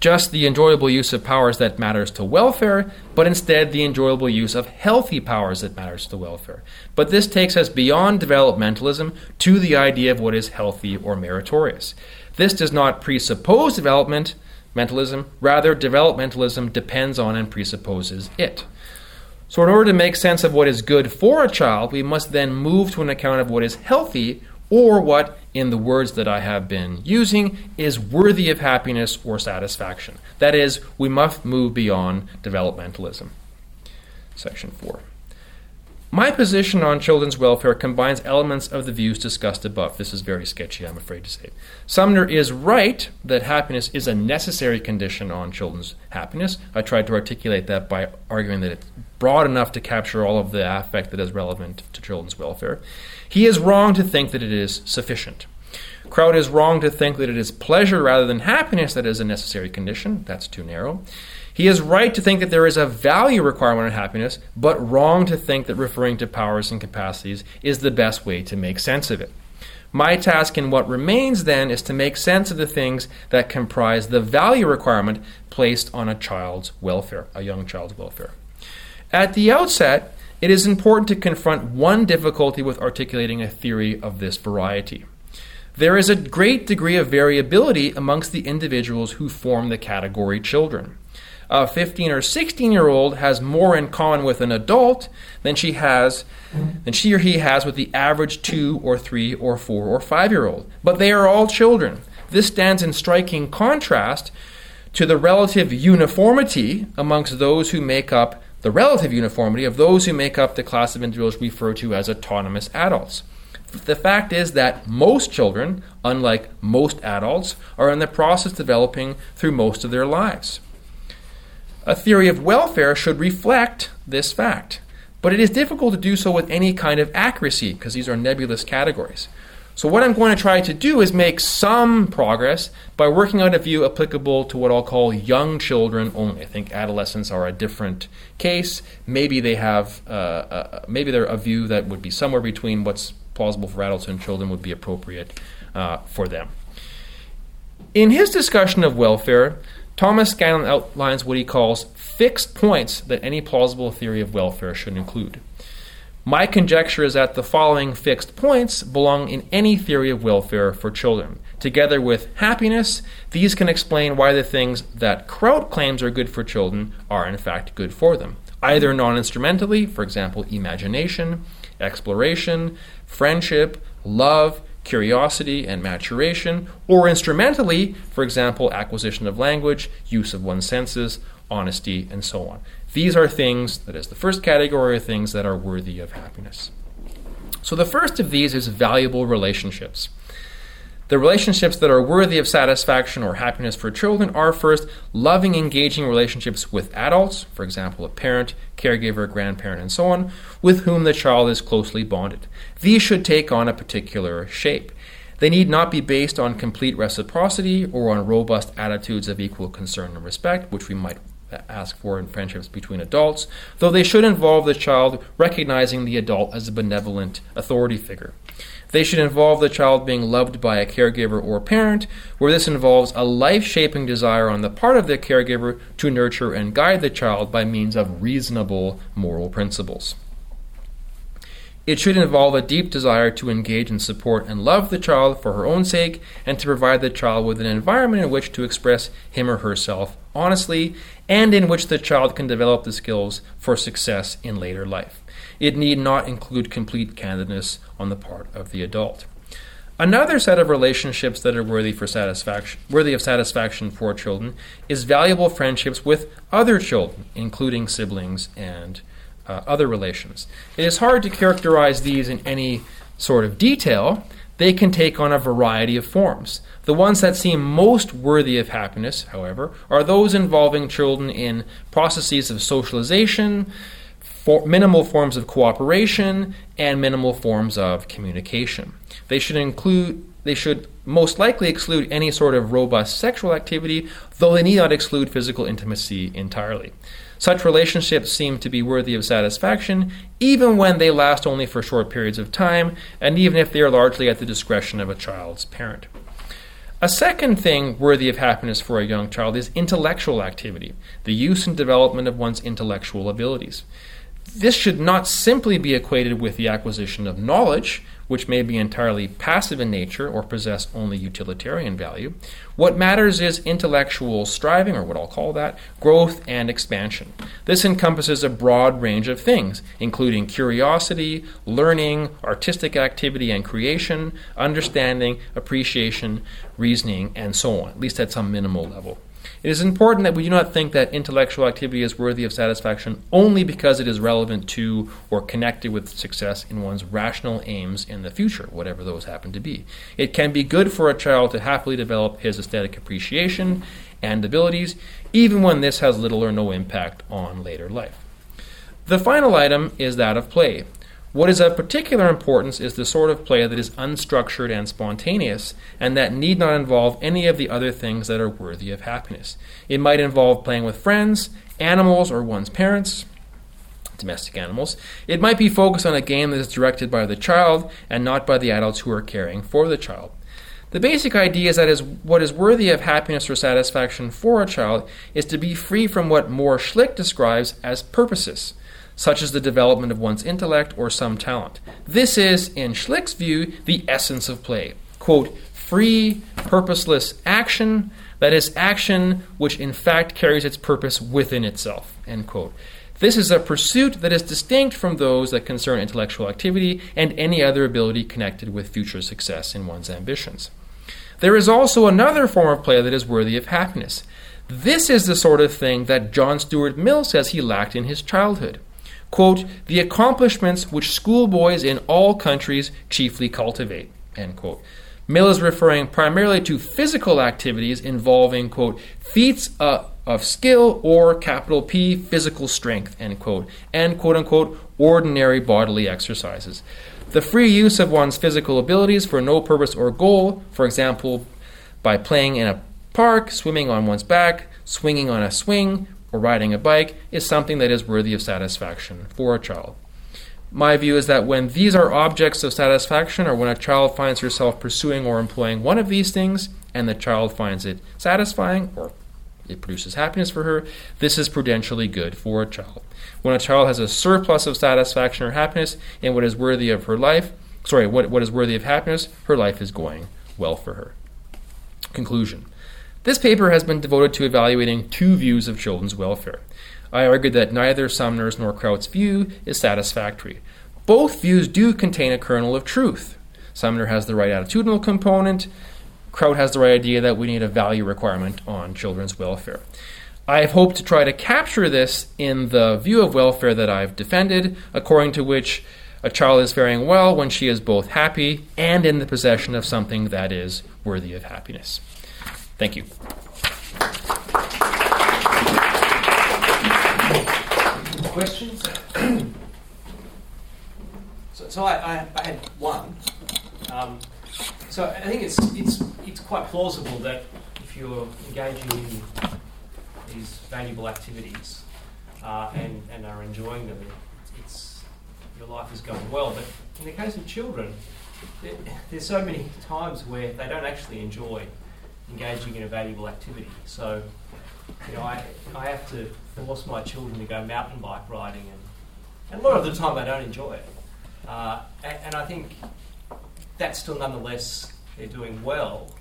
just the enjoyable use of powers that matters to welfare, but instead the enjoyable use of healthy powers that matters to welfare. But this takes us beyond developmentalism to the idea of what is healthy or meritorious. This does not presuppose development mentalism, rather developmentalism depends on and presupposes it. So in order to make sense of what is good for a child, we must then move to an account of what is healthy or what, in the words that I have been using, is worthy of happiness or satisfaction. That is, we must move beyond developmentalism. Section 4. My position on children's welfare combines elements of the views discussed above. This is very sketchy, I'm afraid to say. Sumner is right that happiness is a necessary condition on children's happiness. I tried to articulate that by arguing that it's broad enough to capture all of the affect that is relevant to children's welfare. He is wrong to think that it is sufficient. Kraut is wrong to think that it is pleasure rather than happiness that is a necessary condition. That's too narrow. He is right to think that there is a value requirement on happiness, but wrong to think that referring to powers and capacities is the best way to make sense of it. My task in what remains then is to make sense of the things that comprise the value requirement placed on a child's welfare, a young child's welfare. At the outset, it is important to confront one difficulty with articulating a theory of this variety. There is a great degree of variability amongst the individuals who form the category children. A 15 or 16 year old has more in common with an adult than she has than she or he has with the average 2 or 3 or 4 or 5 year old. But they are all children. This stands in striking contrast to the relative uniformity amongst those who make up the relative uniformity of those who make up the class of individuals referred to as autonomous adults. The fact is that most children, unlike most adults, are in the process of developing through most of their lives. A theory of welfare should reflect this fact, but it is difficult to do so with any kind of accuracy because these are nebulous categories. So, what I'm going to try to do is make some progress by working out a view applicable to what I'll call young children only. I think adolescents are a different case. Maybe they have, uh, uh, maybe they're a view that would be somewhere between what's plausible for adults and children would be appropriate uh, for them. In his discussion of welfare, Thomas Scanlon outlines what he calls fixed points that any plausible theory of welfare should include. My conjecture is that the following fixed points belong in any theory of welfare for children. Together with happiness, these can explain why the things that Kraut claims are good for children are in fact good for them, either non instrumentally, for example, imagination, exploration, friendship, love, curiosity, and maturation, or instrumentally, for example, acquisition of language, use of one's senses, honesty, and so on. These are things, that is, the first category of things that are worthy of happiness. So the first of these is valuable relationships. The relationships that are worthy of satisfaction or happiness for children are first loving, engaging relationships with adults, for example, a parent, caregiver, grandparent, and so on, with whom the child is closely bonded. These should take on a particular shape. They need not be based on complete reciprocity or on robust attitudes of equal concern and respect, which we might ask for in friendships between adults, though they should involve the child recognizing the adult as a benevolent authority figure. They should involve the child being loved by a caregiver or parent, where this involves a life shaping desire on the part of the caregiver to nurture and guide the child by means of reasonable moral principles. It should involve a deep desire to engage and support and love the child for her own sake and to provide the child with an environment in which to express him or herself honestly and in which the child can develop the skills for success in later life. It need not include complete candidness on the part of the adult. Another set of relationships that are worthy for satisfaction, worthy of satisfaction for children, is valuable friendships with other children, including siblings and uh, other relations. It is hard to characterize these in any sort of detail. They can take on a variety of forms. The ones that seem most worthy of happiness, however, are those involving children in processes of socialization, for minimal forms of cooperation and minimal forms of communication. They should include they should most likely exclude any sort of robust sexual activity, though they need not exclude physical intimacy entirely. Such relationships seem to be worthy of satisfaction, even when they last only for short periods of time, and even if they are largely at the discretion of a child's parent. A second thing worthy of happiness for a young child is intellectual activity, the use and development of one's intellectual abilities. This should not simply be equated with the acquisition of knowledge, which may be entirely passive in nature or possess only utilitarian value. What matters is intellectual striving, or what I'll call that, growth and expansion. This encompasses a broad range of things, including curiosity, learning, artistic activity and creation, understanding, appreciation, reasoning, and so on, at least at some minimal level. It is important that we do not think that intellectual activity is worthy of satisfaction only because it is relevant to or connected with success in one's rational aims in the future, whatever those happen to be. It can be good for a child to happily develop his aesthetic appreciation and abilities, even when this has little or no impact on later life. The final item is that of play. What is of particular importance is the sort of play that is unstructured and spontaneous, and that need not involve any of the other things that are worthy of happiness. It might involve playing with friends, animals, or one's parents, domestic animals. It might be focused on a game that is directed by the child and not by the adults who are caring for the child. The basic idea is that is what is worthy of happiness or satisfaction for a child is to be free from what Moritz Schlick describes as purposes such as the development of one's intellect or some talent. This is, in Schlick's view, the essence of play. Quote, free, purposeless action, that is, action which in fact carries its purpose within itself. End quote. This is a pursuit that is distinct from those that concern intellectual activity and any other ability connected with future success in one's ambitions. There is also another form of play that is worthy of happiness. This is the sort of thing that John Stuart Mill says he lacked in his childhood quote, the accomplishments which schoolboys in all countries chiefly cultivate, end quote. Mill is referring primarily to physical activities involving, quote, feats uh, of skill or capital P, physical strength, end quote, and quote unquote, ordinary bodily exercises. The free use of one's physical abilities for no purpose or goal, for example, by playing in a park, swimming on one's back, swinging on a swing, or riding a bike is something that is worthy of satisfaction for a child. My view is that when these are objects of satisfaction, or when a child finds herself pursuing or employing one of these things, and the child finds it satisfying, or it produces happiness for her, this is prudentially good for a child. When a child has a surplus of satisfaction or happiness in what is worthy of her life, sorry, what, what is worthy of happiness, her life is going well for her. Conclusion this paper has been devoted to evaluating two views of children's welfare. I argued that neither Sumner's nor Kraut's view is satisfactory. both views do contain a kernel of truth. Sumner has the right attitudinal component. Kraut has the right idea that we need a value requirement on children's welfare. I have hoped to try to capture this in the view of welfare that I've defended, according to which a child is faring well when she is both happy and in the possession of something that is worthy of happiness. Thank you. Questions? [clears throat] so, so I, I, I, had one. Um, so I think it's it's it's quite plausible that if you're engaging in these valuable activities uh, and and are enjoying them, it's your life is going well. But in the case of children, there, there's so many times where they don't actually enjoy engaging in a valuable activity. So you know, I, I have to force my children to go mountain bike riding, and, and a lot of the time they don't enjoy it. Uh, and, and, I think that's still nonetheless they're doing well,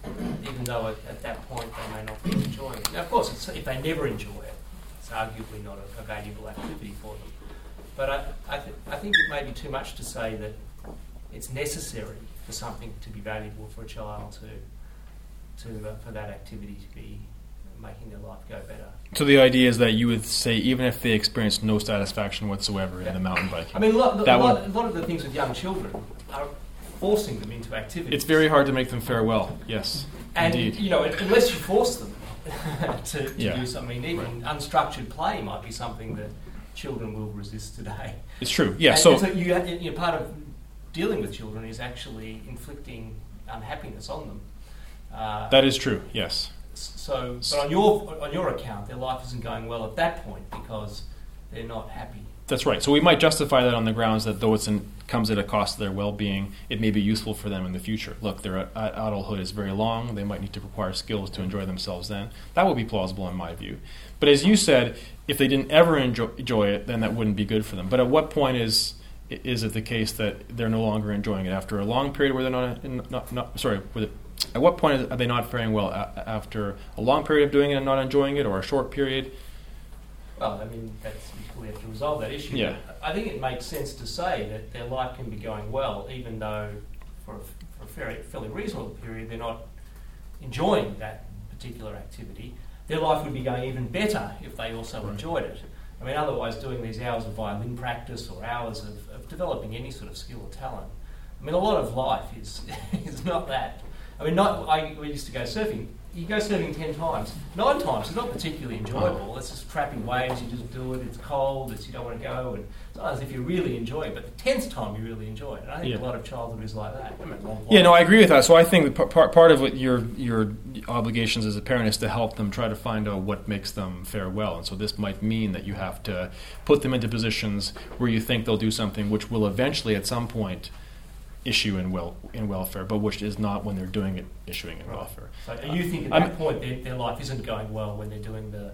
even though at, at, that point they may not be enjoying it. Now, of course, if they never enjoy it, it's arguably not a, a valuable activity for them. But I, I, th- I think it may be too much to say that it's necessary for something to be valuable for a child to, to uh, for that activity to be making their life go better. So the idea is that you would say even if they experience no satisfaction whatsoever yeah. in the mountain biking. I mean, a lot, a, lot, a lot, of the things with young children are forcing them into activity. It's very hard to make them fare well. Yes, and indeed. you know, unless you force them [laughs] to, to yeah. do something, even right. unstructured play might be something that children will resist today. It's true. Yeah. And, so, and so you, you know, part of dealing with children is actually inflicting unhappiness on them. Uh, that is true. Yes. So, but on your on your account, their life isn't going well at that point because they're not happy. That's right. So we might justify that on the grounds that though it comes at a cost to their well-being, it may be useful for them in the future. Look, their adulthood is very long; they might need to acquire skills to enjoy themselves. Then that would be plausible in my view. But as you said, if they didn't ever enjoy, enjoy it, then that wouldn't be good for them. But at what point is is it the case that they're no longer enjoying it after a long period where they're not, not, not sorry, with it at what point are they not faring well? after a long period of doing it and not enjoying it, or a short period? Well, I mean, that's, we have to resolve that issue. Yeah. I think it makes sense to say that their life can be going well, even though for a, for a fairly, fairly reasonable period they're not enjoying that particular activity. Their life would be going even better if they also right. enjoyed it. I mean, otherwise, doing these hours of violin practice or hours of, of developing any sort of skill or talent. I mean, a lot of life is, [laughs] is not that. I mean, not, I we used to go surfing. You go surfing ten times, nine times it's not particularly enjoyable. It's just trapping waves. You just do it. It's cold. It's you don't want to go, and it's not as if you really enjoy it. But the tenth time you really enjoy it. And I think yeah. a lot of childhood is like that. yeah, no, I agree with that. So I think part part of what your your obligations as a parent is to help them try to find out what makes them fare well. And so this might mean that you have to put them into positions where you think they'll do something which will eventually, at some point issue in well in welfare, but which is not when they're doing it issuing in right. welfare. So you think at that I'm, point their, their, life isn't going well when they're doing the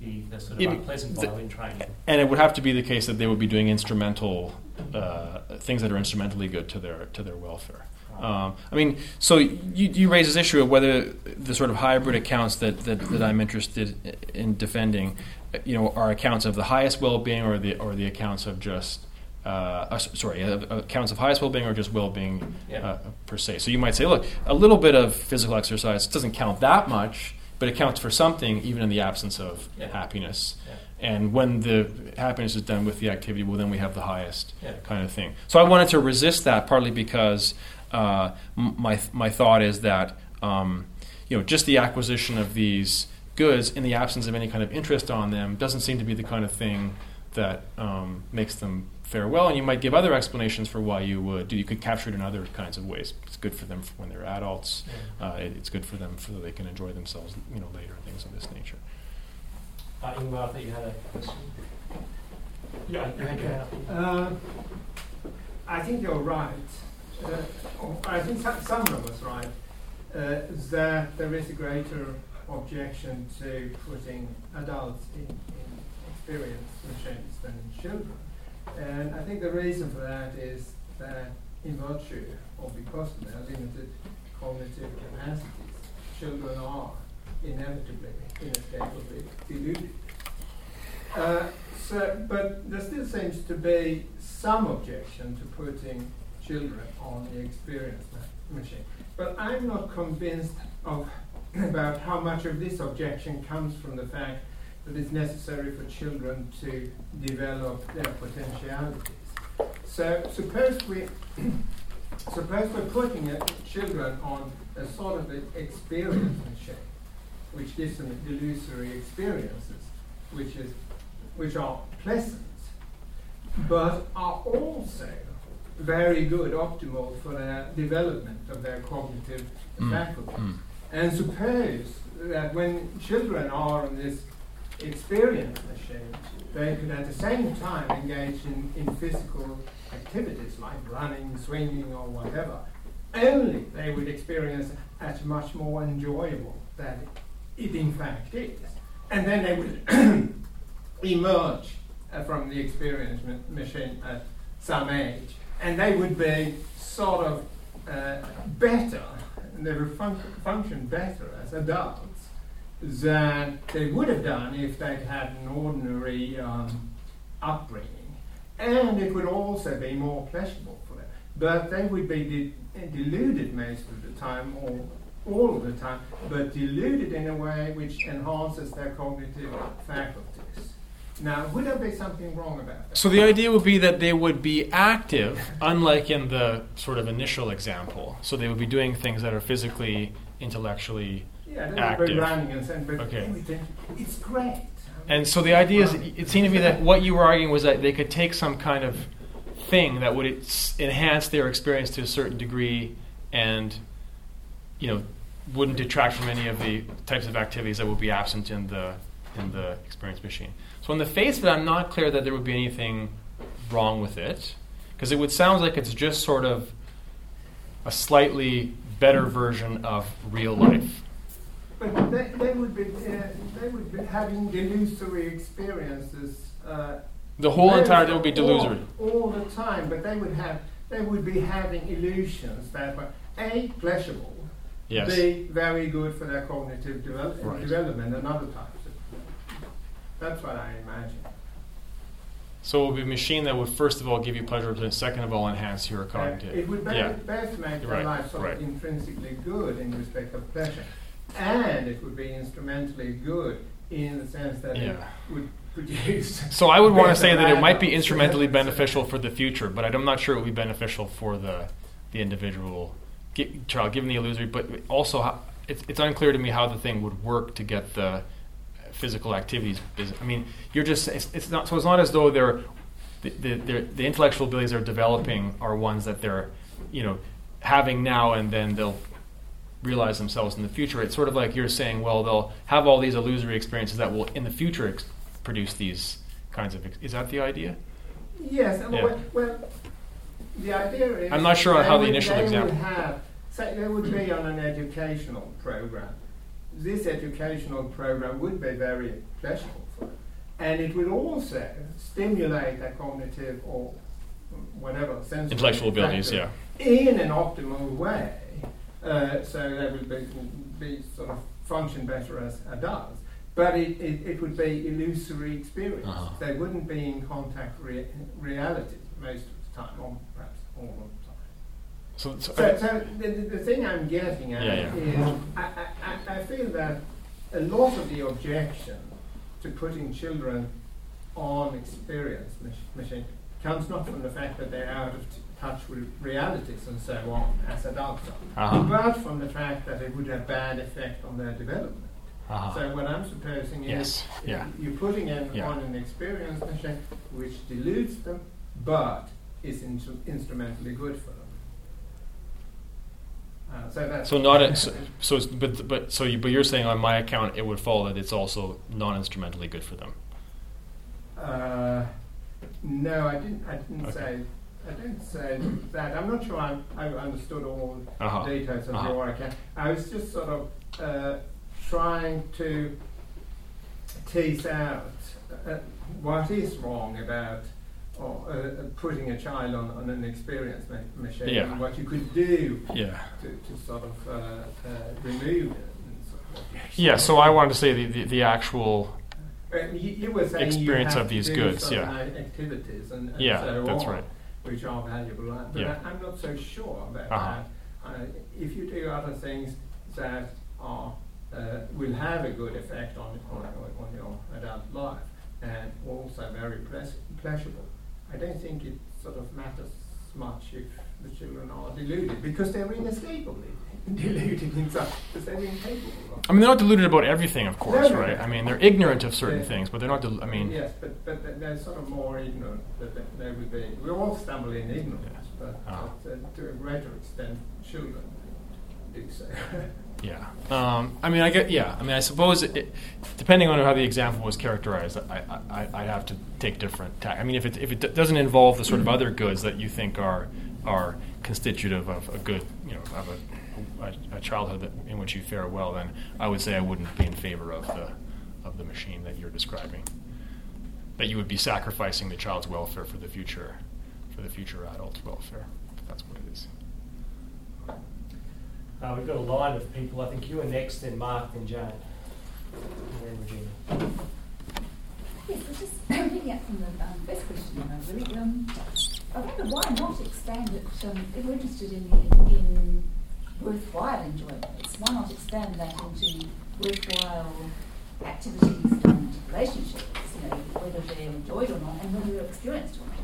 the, the sort of it, unpleasant violin training? And it would have to be the case that they would be doing instrumental uh, things that are instrumentally good to their to their welfare. Um, I mean, so you, you raise this issue of whether the sort of hybrid accounts that, that, that I'm interested in defending, you know, are accounts of the highest well-being or the or the accounts of just uh, uh, sorry, uh, accounts of highest well-being or just well-being yeah. uh, per se. So you might say, look, a little bit of physical exercise doesn't count that much, but it counts for something even in the absence of yeah. happiness. Yeah. And when the happiness is done with the activity, well, then we have the highest kind of thing. So I wanted to resist that partly because uh, my my thought is that um, you know just the acquisition of these goods in the absence of any kind of interest on them doesn't seem to be the kind of thing that um, makes them fare well, and you might give other explanations for why you would. Do you could capture it in other kinds of ways. It's good for them for when they're adults. Uh, it, it's good for them so they can enjoy themselves, you know, later. And things of this nature. Uh, Ingmar, I think you had a question. Yeah, okay. Uh, I think you're right. Uh, I think Sumner was right uh, that there is a greater objection to putting adults in, in experience machines than children. And I think the reason for that is that in virtue or because of their limited cognitive capacities, children are inevitably inescapably deluded. Uh, so, but there still seems to be some objection to putting children on the experience machine. But I'm not convinced of [coughs] about how much of this objection comes from the fact that it's necessary for children to develop their potentialities. So suppose we [coughs] suppose we're putting children on a sort of an experience machine, which gives them delusory experiences, which is which are pleasant, but are also very good, optimal for the development of their cognitive mm. faculties. Mm. And suppose that when children are on this experience machine, they could at the same time engage in, in physical activities like running, swinging, or whatever. Only they would experience as much more enjoyable than it in fact is. And then they would [clears throat] emerge uh, from the experience machine at some age, and they would be sort of uh, better, and they would fun- function better as adults than they would have done if they'd had an ordinary um, upbringing. And it would also be more pleasurable for them. But they would be de- deluded most of the time, or all of the time, but deluded in a way which enhances their cognitive faculties. Now, would there be something wrong about that? So the idea would be that they would be active, unlike in the sort of initial example. So they would be doing things that are physically, intellectually yeah, active. and okay. it's great. And so the idea is, it seemed to me that what you were arguing was that they could take some kind of thing that would enhance their experience to a certain degree, and you know, wouldn't detract from any of the types of activities that would be absent in the in the experience machine. So, in the face of it, I'm not clear that there would be anything wrong with it, because it would sound like it's just sort of a slightly better version of real life. But they, they would be uh, they would be having delusory experiences. Uh, the whole entire day would be delusory all, all, the time. But they would have they would be having illusions that were a pleasurable, yes. b very good for their cognitive develop- right. development, and other types. That's what I imagine. So it would be a machine that would first of all give you pleasure, and second of all enhance your cognitive. Uh, it would both, yeah. both make your right. life sort right. of intrinsically good in respect of pleasure, and it would be instrumentally good in the sense that yeah. it would produce. [laughs] So I would want to say that it might be instrumentally [laughs] beneficial for the future, but I'm not sure it would be beneficial for the the individual child, given the illusory. But also, how, it's, it's unclear to me how the thing would work to get the physical activities. I mean, you're just it's, it's not so it's not as though they're the, the, the intellectual abilities they're developing are ones that they're you know having now and then they'll realize themselves in the future. It's sort of like you're saying, well, they'll have all these illusory experiences that will in the future ex- produce these kinds of. Ex- is that the idea? Yes. Yeah. Well, well, the idea is. I'm not sure on how the initial they example. Would have, say they would be on an educational program this educational program would be very pleasurable for them. And it would also stimulate their cognitive or whatever sense intellectual abilities, yeah, in an optimal way, uh, so they would be, be sort of function better as adults. But it, it, it would be illusory experience. Uh-huh. They wouldn't be in contact with reality most of the time, or perhaps all of the so, so, so, so the, the thing I'm getting at yeah, yeah. is I, I, I feel that a lot of the objection to putting children on experience machine comes not from the fact that they're out of t- touch with realities and so on as adults are, uh-huh. but from the fact that it would have bad effect on their development. Uh-huh. So what I'm supposing yes. is yeah. you're putting in yeah. on an experience machine which deludes them, but is in- instrumentally good for them. Uh, so, so not a, so, [laughs] so but but so you, but you're saying on my account it would follow that it's also non-instrumentally good for them. Uh, no, I didn't. I didn't okay. say. I didn't say that. I'm not sure I, I understood all uh-huh. the details of uh-huh. your account. I was just sort of uh, trying to tease out uh, what is wrong about or uh, putting a child on, on an experience ma- machine yeah. and what you could do yeah. to, to sort of uh, uh, remove it. Of yeah, so I wanted to say the, the, the actual you, you were saying you experience of these goods, yeah. activities and, and Yeah, so that's on, right. Which are valuable. But Yeah. I, I'm not so sure about Uh-huh. that. Uh, if you do other things that are uh, will have a good effect on, on, on your adult life and also very pleas- pleasurable, I don't think it sort of matters much if the children are deluded because they're inescapably deluded in some because they're. I mean, they're not deluded about everything, of course, No, no, right? no. I mean, they're ignorant of certain Yeah. things, but they're not. Del- I mean, yes, but but they- they're sort of more ignorant that they, they would be. We all stumble in ignorance, Yeah. but, Ah. but uh, to a greater extent, children do so. [laughs] Yeah. Um, I mean, I get. Yeah. I mean, I suppose it, depending on how the example was characterized, I, I, I have to take different tack. I mean, if it if it d- doesn't involve the sort of other goods that you think are are constitutive of a good, you know, of a, a, a childhood that, in which you fare well, then I would say I wouldn't be in favor of the of the machine that you're describing. That you would be sacrificing the child's welfare for the future, for the future adult's welfare. That's what it is. Uh, we've got a line of people. I think you are next, then Mark, then Jane, and then Regina. Yes, I just [clears throat] picking up from the um, first question, uh, really. Um, I wonder why not expand it, um, if we're interested in, in worthwhile enjoyments, why not expand that into worthwhile activities and relationships, you know, whether they're enjoyed or not, and whether they're experienced or not.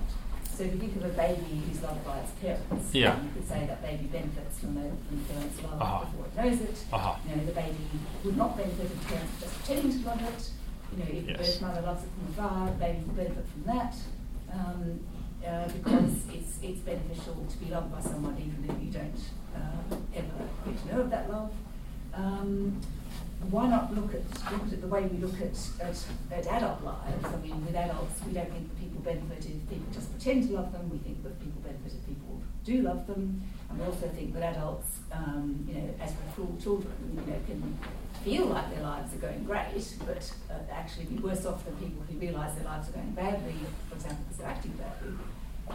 So if you think of a baby who's loved by its parents, Yeah. you could say that baby benefits from the, from the parents' love Uh-huh. before it knows it. Uh-huh. You know, the baby would not benefit if the parents just pretending to love it. You know, if Yes. the birth mother loves it from afar, the baby will benefit from that. Um, uh, because it's it's beneficial to be loved by someone even if you don't uh, ever get to know of that love. Um, why not look at look at the way we look at, at, at adult lives? I mean, with adults, we don't think that people benefit if people just pretend to love them. We think that people benefit if people do love them, and we also think that adults, um, you know, as full children, you know, can feel like their lives are going great, but uh, actually be worse off than people who realise their lives are going badly, for example, because they're acting badly.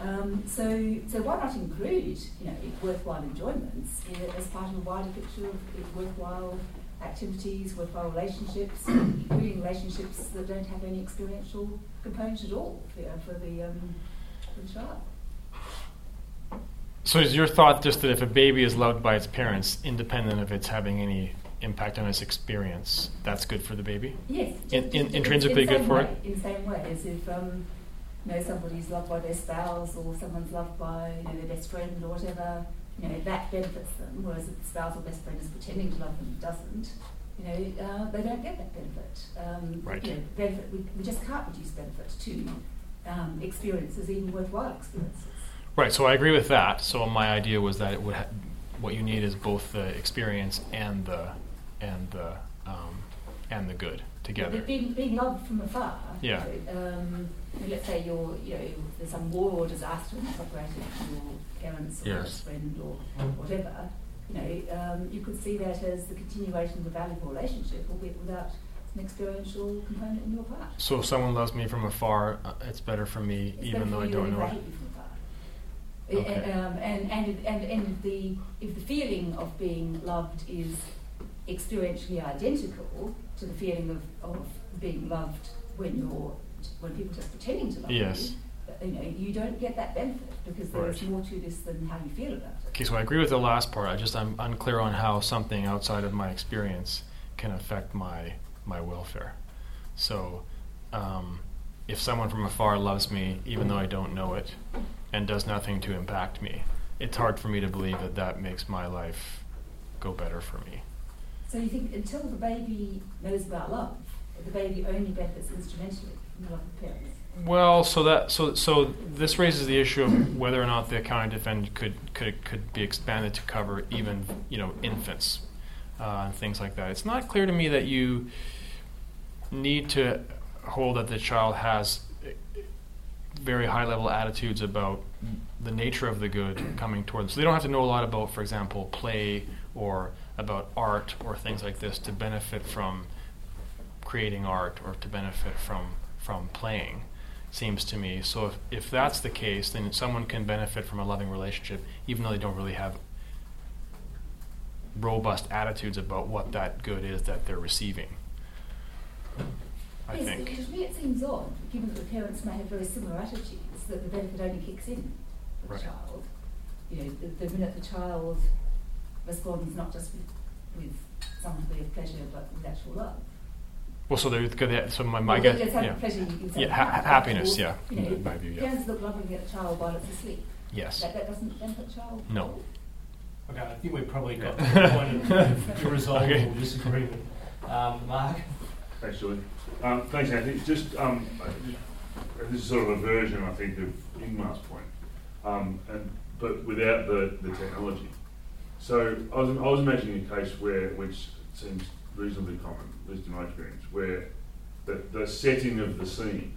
Um, so, so why not include, you know, worthwhile enjoyments as part of a wider picture of worthwhile activities, worthwhile relationships, [coughs] including relationships that don't have any experiential component at all for, for the um, for the child. So is your thought just that if a baby is loved by its parents, independent of its having any impact on its experience, that's good for the baby? Yes, In- in- intrinsically in good same for way, it? In the same way as if um, you know somebody's loved by their spouse or someone's loved by you know, their best friend or whatever, you know that benefits them. Whereas if the spouse or best friend is pretending to love them and doesn't, you know uh, they don't get that benefit. Um, Right. You know, benefit we, we just can't reduce benefit to um, experiences, even worthwhile experiences. Right. So I agree with that. So my idea was that it would ha- what you need is both the experience and the and the um, and the good together. Being, being loved from afar. you Yeah. know, um, let's say you're, you know, there's some war or disaster and it's separated your parents or Yes. friend or whatever. You know, um, you could see that as the continuation of a valuable relationship, albeit without an experiential component in your part. So if someone loves me from afar, uh, it's better for me, It's even though I don't know it. hate you from afar. Okay. Uh, Um, and, and, if- and, and the, if the feeling of being loved is experientially identical to the feeling of, of being loved when you're when people just pretending to love Yes. you, you know, you don't get that benefit because there is Right. more to this than how you feel about it. Okay, so I agree with the last part. I just I'm unclear on how something outside of my experience can affect my my welfare. So, um, if someone from afar loves me, even though I don't know it, and does nothing to impact me, it's hard for me to believe that that makes my life go better for me. So you think until the baby knows about love, the baby only benefits instrumentally Well, so that so so this raises the issue of whether or not the account defend could could could be expanded to cover even you know infants uh, and things like that. It's not clear to me that you need to hold that the child has very high level attitudes about the nature of the good coming toward them. So they don't have to know a lot about, for example, play or about art or things like this to benefit from creating art or to benefit from from playing seems to me so if, if that's the case then someone can benefit from a loving relationship even though they don't really have robust attitudes about what that good is that they're receiving I yes, think. To me, it seems odd, given that the parents may have very similar attitudes, that the benefit only kicks in for Right. the child. You know, the, the minute the child responds not just with, with some degree of pleasure, but with actual love. Well, so there, could they- so my, my Well, guess, yeah, pleasure, you can yeah, ha- happiness, yeah, You know, in my view, yeah, parents look lovingly at the child while it's asleep. yes, That, that doesn't benefit child. No. Okay, I think we've probably got to the point of irresolvable [laughs] Okay. disagreement. Um, Mark? Thanks, Julie. Um, thanks, Anthony. Just, um, just- this is sort of a version, I think, of Ingmar's point, um, and, but without the, the technology. So I was, I was imagining a case where, which seems reasonably common, at least in my experience, where the, the setting of the scene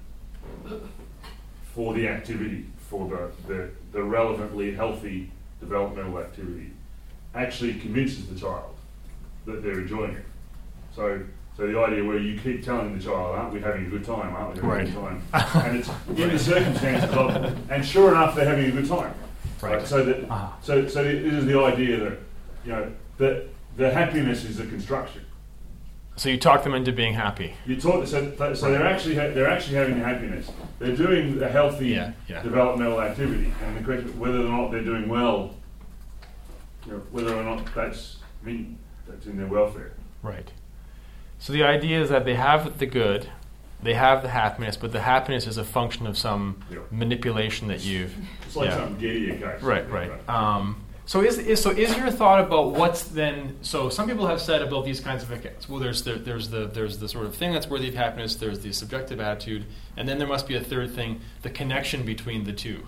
for the activity, for the, the, the relevantly healthy developmental activity, actually convinces the child that they're enjoying it. So, so the idea where you keep telling the child, "Aren't we having a good time? Aren't we having a good time?" [laughs] and it's in the circumstances of, and sure enough, they're having a good time. right, So that, Ah. so, so this is the idea that, you know, that the happiness is a construction. So you talk them into being happy, You talk, so, so they're actually ha- they're actually having happiness. They're doing a healthy Yeah, yeah. developmental activity, and the question whether or not they're doing well, you know, whether or not that's mean that's in their welfare. right. So the idea is that they have the good, they have the happiness, but the happiness is a function of some Yeah. manipulation that you've It's like some Gettier case. Right, right. Um, so is, is so is your thought about what's then? So some people have said about these kinds of accounts. Well, there's the, there's the there's the sort of thing that's worthy of happiness. There's the subjective attitude, and then there must be a third thing: the connection between the two.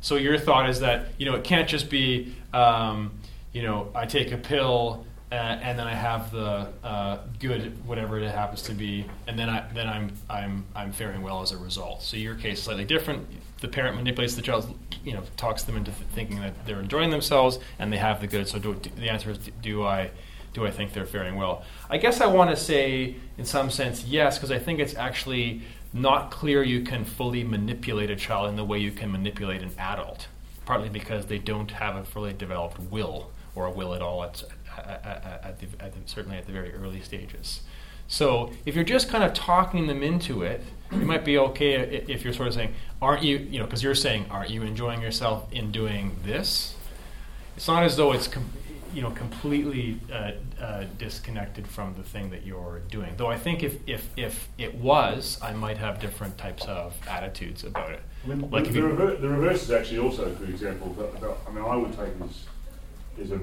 So your thought is that you know it can't just be um, you know I take a pill uh, and then I have the uh, good whatever it happens to be, and then I then I'm I'm I'm faring well as a result. So your case is slightly different. The parent manipulates the child, you know, talks them into th- thinking that they're enjoying themselves and they have the good. So do, the answer is, do I do I think they're faring well? I guess I want to say, in some sense, yes, because I think it's actually not clear you can fully manipulate a child in the way you can manipulate an adult. Partly because they don't have a fully developed will or a will at all, at, the, at the, certainly at the very early stages. So if you're just kind of talking them into it, it might be okay if you're sort of saying, "Aren't you?" You know, because you're saying, "Aren't you enjoying yourself in doing this?" It's not as though it's com- you know completely uh, uh, disconnected from the thing that you're doing. Though I think if, if if it was, I might have different types of attitudes about it. I mean, Like the, if the, rever- the reverse is actually also a good example. That, that, I mean, I would take this is a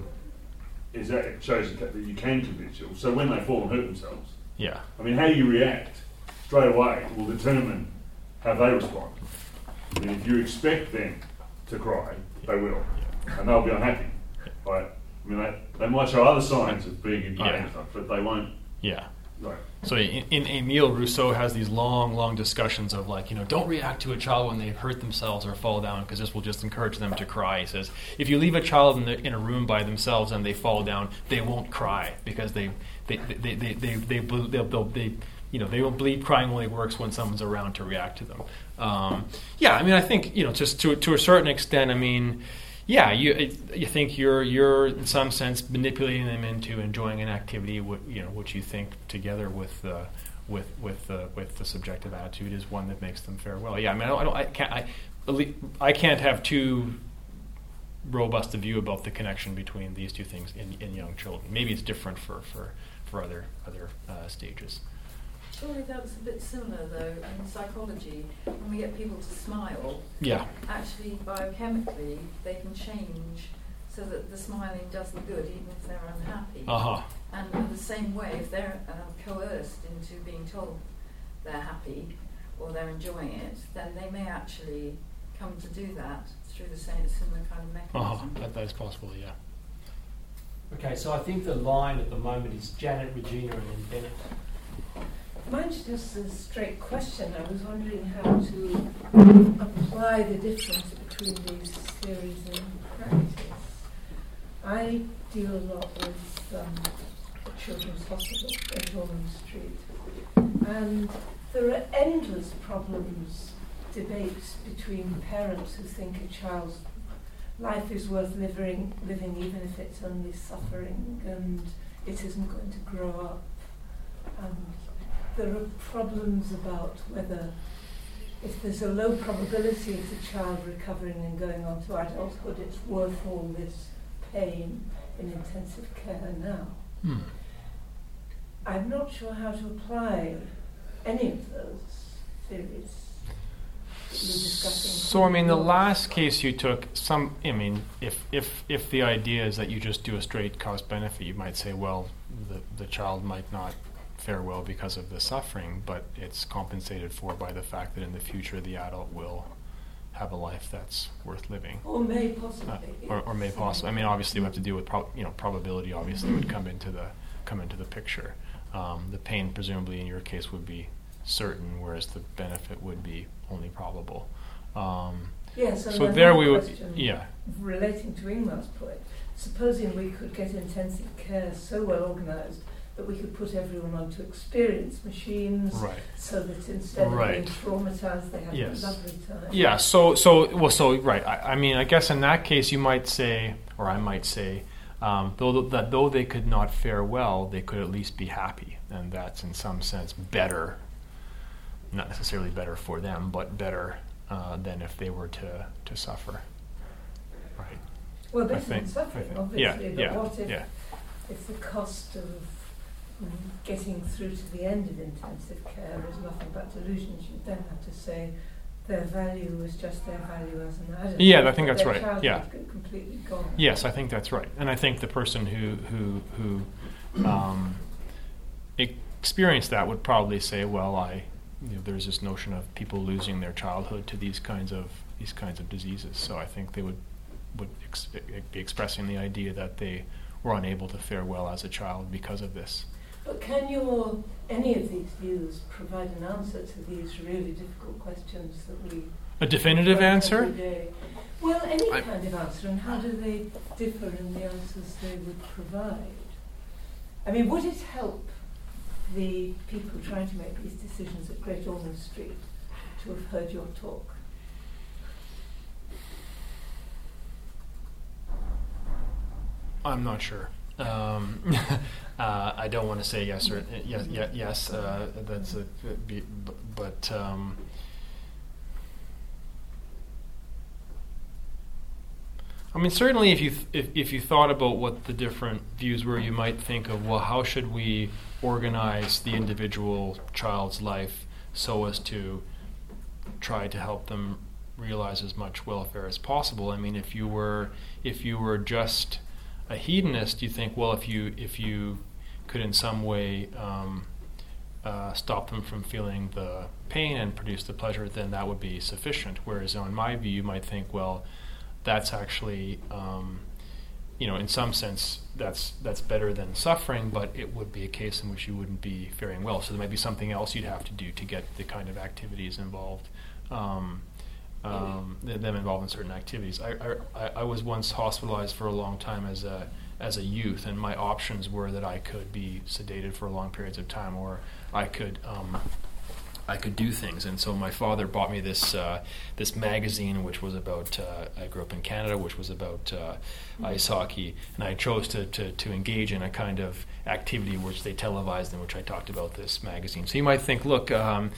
is that it shows that you can convince you. So when they fall and hurt themselves, Yeah. I mean, how you react straight away will determine how they respond. I mean, if you expect them to cry, they will, and they'll be unhappy. Right? I mean, they, they might show other signs of being in pain Yeah. and stuff, but they won't. Yeah. Right. So in, in Emile Rousseau has these long, long discussions of like, you know, don't react to a child when they hurt themselves or fall down because this will just encourage them to cry. He says, if you leave a child in, the, in a room by themselves and they fall down, they won't cry because they, they, they, they, they, they, ble- they'll, they'll, they you know, they will believe crying only works when someone's around to react to them. Um, yeah, I mean, I think, you know, just to, to a certain extent, I mean, yeah, you you think you're you're in some sense manipulating them into enjoying an activity, what you know, which you think together with the with with the with the subjective attitude is one that makes them fare well. Yeah, I mean, I, don't, I, don't, I can't I, I can't have too robust a view about the connection between these two things in, in young children. Maybe it's different for for, for other other uh, stages. Surely that's a bit similar though in psychology. When we get people to smile, Yeah, actually biochemically they can change so that the smiling does them good even if they're unhappy. uh huh. And in the same way, if they're uh, coerced into being told they're happy or they're enjoying it, then they may actually come to do that through the same similar kind of huh. mechanism. That, that is possible. Yeah. Okay, so I think the line at the moment is Janet, Regina, and then Bennett. Mine's just a straight question. I was wondering how to apply the difference between these theories and practice. I deal a lot with um, the Children's Hospital in Ormond Street, and there are endless problems, debates between parents who think a child's life is worth living, living even if it's only suffering and it isn't going to grow up. And there are problems about whether, if there's a low probability of the child recovering and going on to adulthood, it's worth all this pain in intensive care now. Hmm. I'm not sure how to apply any of those theories. So I mean, the last case you took, some. I mean, if if if the idea is that you just do a straight cost benefit, you might say, well, the the child might not fare well because of the suffering, but it's compensated for by the fact that in the future the adult will have a life that's worth living. Or may possibly. Uh, or, or may possibly. I mean, obviously, we have to deal with pro- you know probability. Obviously, would come into the come into the picture. Um, the pain, presumably, in your case, would be certain, whereas the benefit would be only probable. Um, yes, so there we would, yeah. Relating to Ingmar's point, supposing we could get intensive care so well organised that we could put everyone onto experience machines, right. so that instead right. of being traumatized, they have yes. a lovely time. Yeah. So, so well, so right. I, I, mean, I guess in that case, you might say, or I might say, um, though that though they could not fare well, they could at least be happy, and that's in some sense better not necessarily better for them, but better uh, than if they were to, to suffer. Right. Well, this is suffering, obviously, yeah, but yeah, what if, yeah. if the cost of getting through to the end of intensive care is nothing but delusions? You then have to say their value is just their value as an adult. Yeah, I think that's right. Yeah, completely gone. Yes, I think that's right, and I think the person who who who um, experienced that would probably say, "Well, I you know, there's this notion of people losing their childhood to these kinds of these kinds of diseases. So I think they would would ex- be expressing the idea that they were unable to fare well as a child because of this. But can your any of these views provide an answer to these really difficult questions that we a definitive answer? Well, any I kind of answer, and how do they differ in the answers they would provide? I mean, would it help the people trying to make these decisions at Great Ormond Street to have heard your talk? I'm not sure. Um, [laughs] uh, I don't want to say yes or yes. yes, yes uh, that's a, but um, I mean, certainly, if you th- if, if you thought about what the different views were, you might think of well, how should we organize the individual child's life so as to try to help them realize as much welfare as possible. I mean, if you were if you were just a hedonist, you think, well, if you if you could in some way um, uh, stop them from feeling the pain and produce the pleasure, then that would be sufficient. Whereas, in my view, you might think, well, that's actually, um, you know, in some sense, that's that's better than suffering, but it would be a case in which you wouldn't be faring well. So there might be something else you'd have to do to get the kind of activities involved. Um, um, them involved in certain activities. I, I, I was once hospitalized for a long time as a as a youth, and my options were that I could be sedated for long periods of time, or I could um, I could do things. And so my father bought me this uh, this magazine, which was about. Uh, I grew up in Canada, which was about uh, ice hockey, and I chose to, to to engage in a kind of activity which they televised, in which I talked about this magazine. So you might think, look. Um,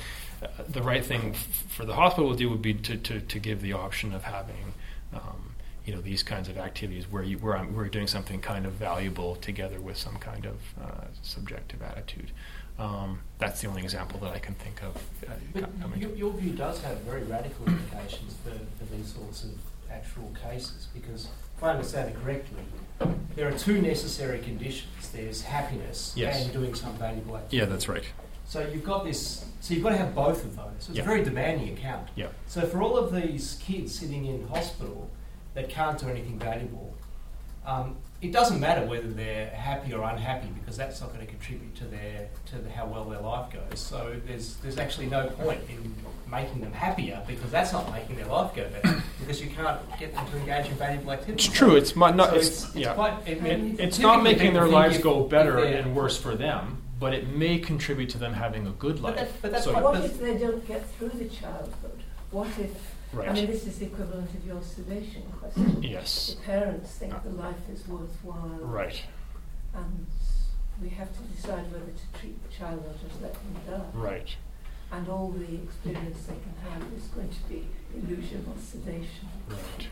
the right thing f- for the hospital to do would be to, to, to give the option of having um, you know these kinds of activities where you where I'm, we're doing something kind of valuable together with some kind of uh, subjective attitude. Um, that's the only example that I can think of. Uh, but your, your, view does have very radical implications for, for these sorts of actual cases because, if I understand it correctly, there are two necessary conditions. There's happiness yes. and doing some valuable activity. Yeah, that's right. So you've got this. So you've got to have both of those. So it's yeah. a very demanding account. Yeah. So for all of these kids sitting in hospital that can't do anything valuable, um, it doesn't matter whether they're happy or unhappy because that's not going to contribute to their to the, how well their life goes. So there's there's actually no point in making them happier because that's not making their life go better [coughs] because you can't get them to engage in valuable activities. It's true. It's not. So it's, it's, it's, yeah. quite, it, it, it's not making their lives go better and worse for them, but it may contribute to them having a good life. But, that, but that's so what if they don't get through the childhood? What if Right. I mean, this is the equivalent of your sedation question. [clears throat] Yes. The parents think uh, the life is worthwhile. Right. And we have to decide whether to treat the child or just let them die. Right. And all the experience they can have is going to be illusion or sedation. Right.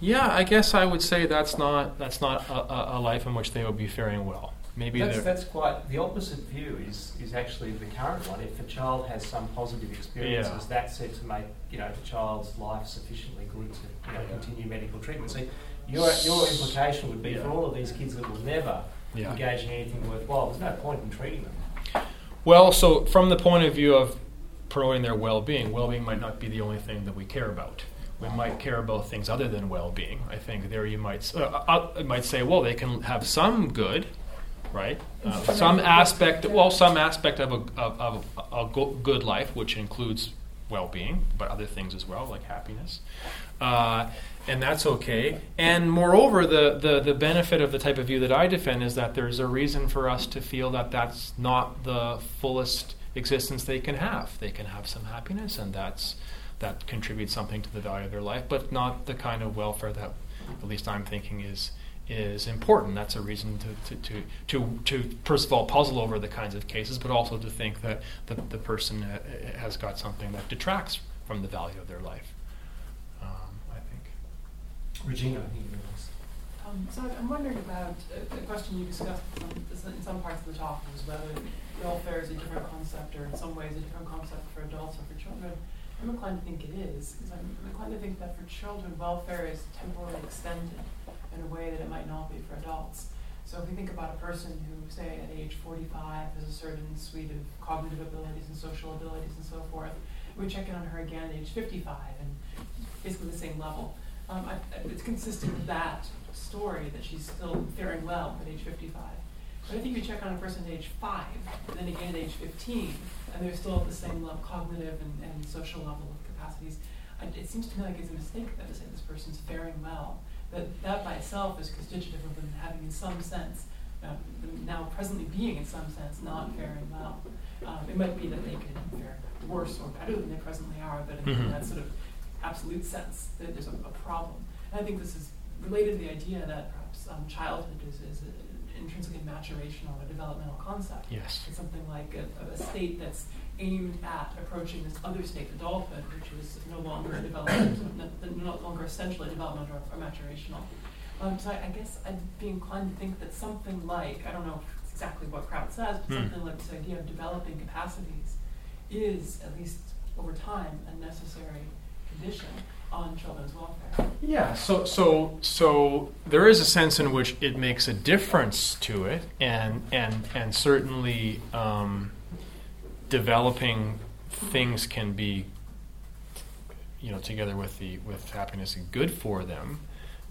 Yeah, I guess I would say that's not that's not a, a life in which they would be faring well. Maybe that's, that's quite the opposite view is, is actually the current one. If a child has some positive experiences, Yeah. that's said to make you know the child's life sufficiently good to you know, continue medical treatment. So your your implication would be for all of these kids that will never yeah. engage in anything worthwhile. There's no point in treating them. Well, so from the point of view of promoting their well-being, well-being might not be the only thing that we care about. We might care about things other than well-being. I think there you might uh, uh, uh, might say, well, they can have some good, right? Uh, some aspect, well, some aspect of a of, of a, a good life, which includes well-being, but other things as well, like happiness. Uh, and that's okay. And moreover, the, the, the benefit of the type of view that I defend is that there's a reason for us to feel that that's not the fullest existence they can have. They can have some happiness, and that's that contributes something to the value of their life, but not the kind of welfare that, at least I'm thinking, is is important. That's a reason to, to, to, to, to first of all puzzle over the kinds of cases, but also to think that the, the person uh, has got something that detracts from the value of their life. Um, I think. Regina, I think it was. Um, so I'm wondering about a, a question you discussed in some, in some parts of the talk was whether welfare is a different concept or in some ways a different concept for adults or for children. I'm inclined to think it is, because I'm inclined to think that for children, welfare is temporally extended in a way that it might not be for adults. So if we think about a person who, say, at age 45 has a certain suite of cognitive abilities and social abilities and so forth, we check in on her again at age 55 and basically the same level. Um, I, it's consistent with that story that she's still faring well at age 55. But I think you check on a person at age 5, and then again at age 15, and they're still at the same level, cognitive and, and social level of capacities. I, it seems to me like it's a mistake that to say this person's faring well. That that by itself is constitutive of them having, in some sense, uh, now presently being, in some sense, not faring well. Um, it might be that they could fare worse or better than they presently are, but in Mhm. that sort of absolute sense, that there's a, a problem. And I think this is related to the idea that perhaps um, childhood is, is a, intrinsically maturational or developmental concept. Yes. It's something like a, a state that's aimed at approaching this other state, adulthood, which is no longer a development, [coughs] no, no longer essentially developmental or, or maturational. Um, so I, I guess I'd be inclined to think that something like, I don't know exactly what Kraut says, but Hmm. something like this idea of developing capacities is, at least over time, a necessary condition on children's welfare. Yeah, so so so there is a sense in which it makes a difference to it, and and and certainly um, developing things can be, you know, together with the with happiness and good for them,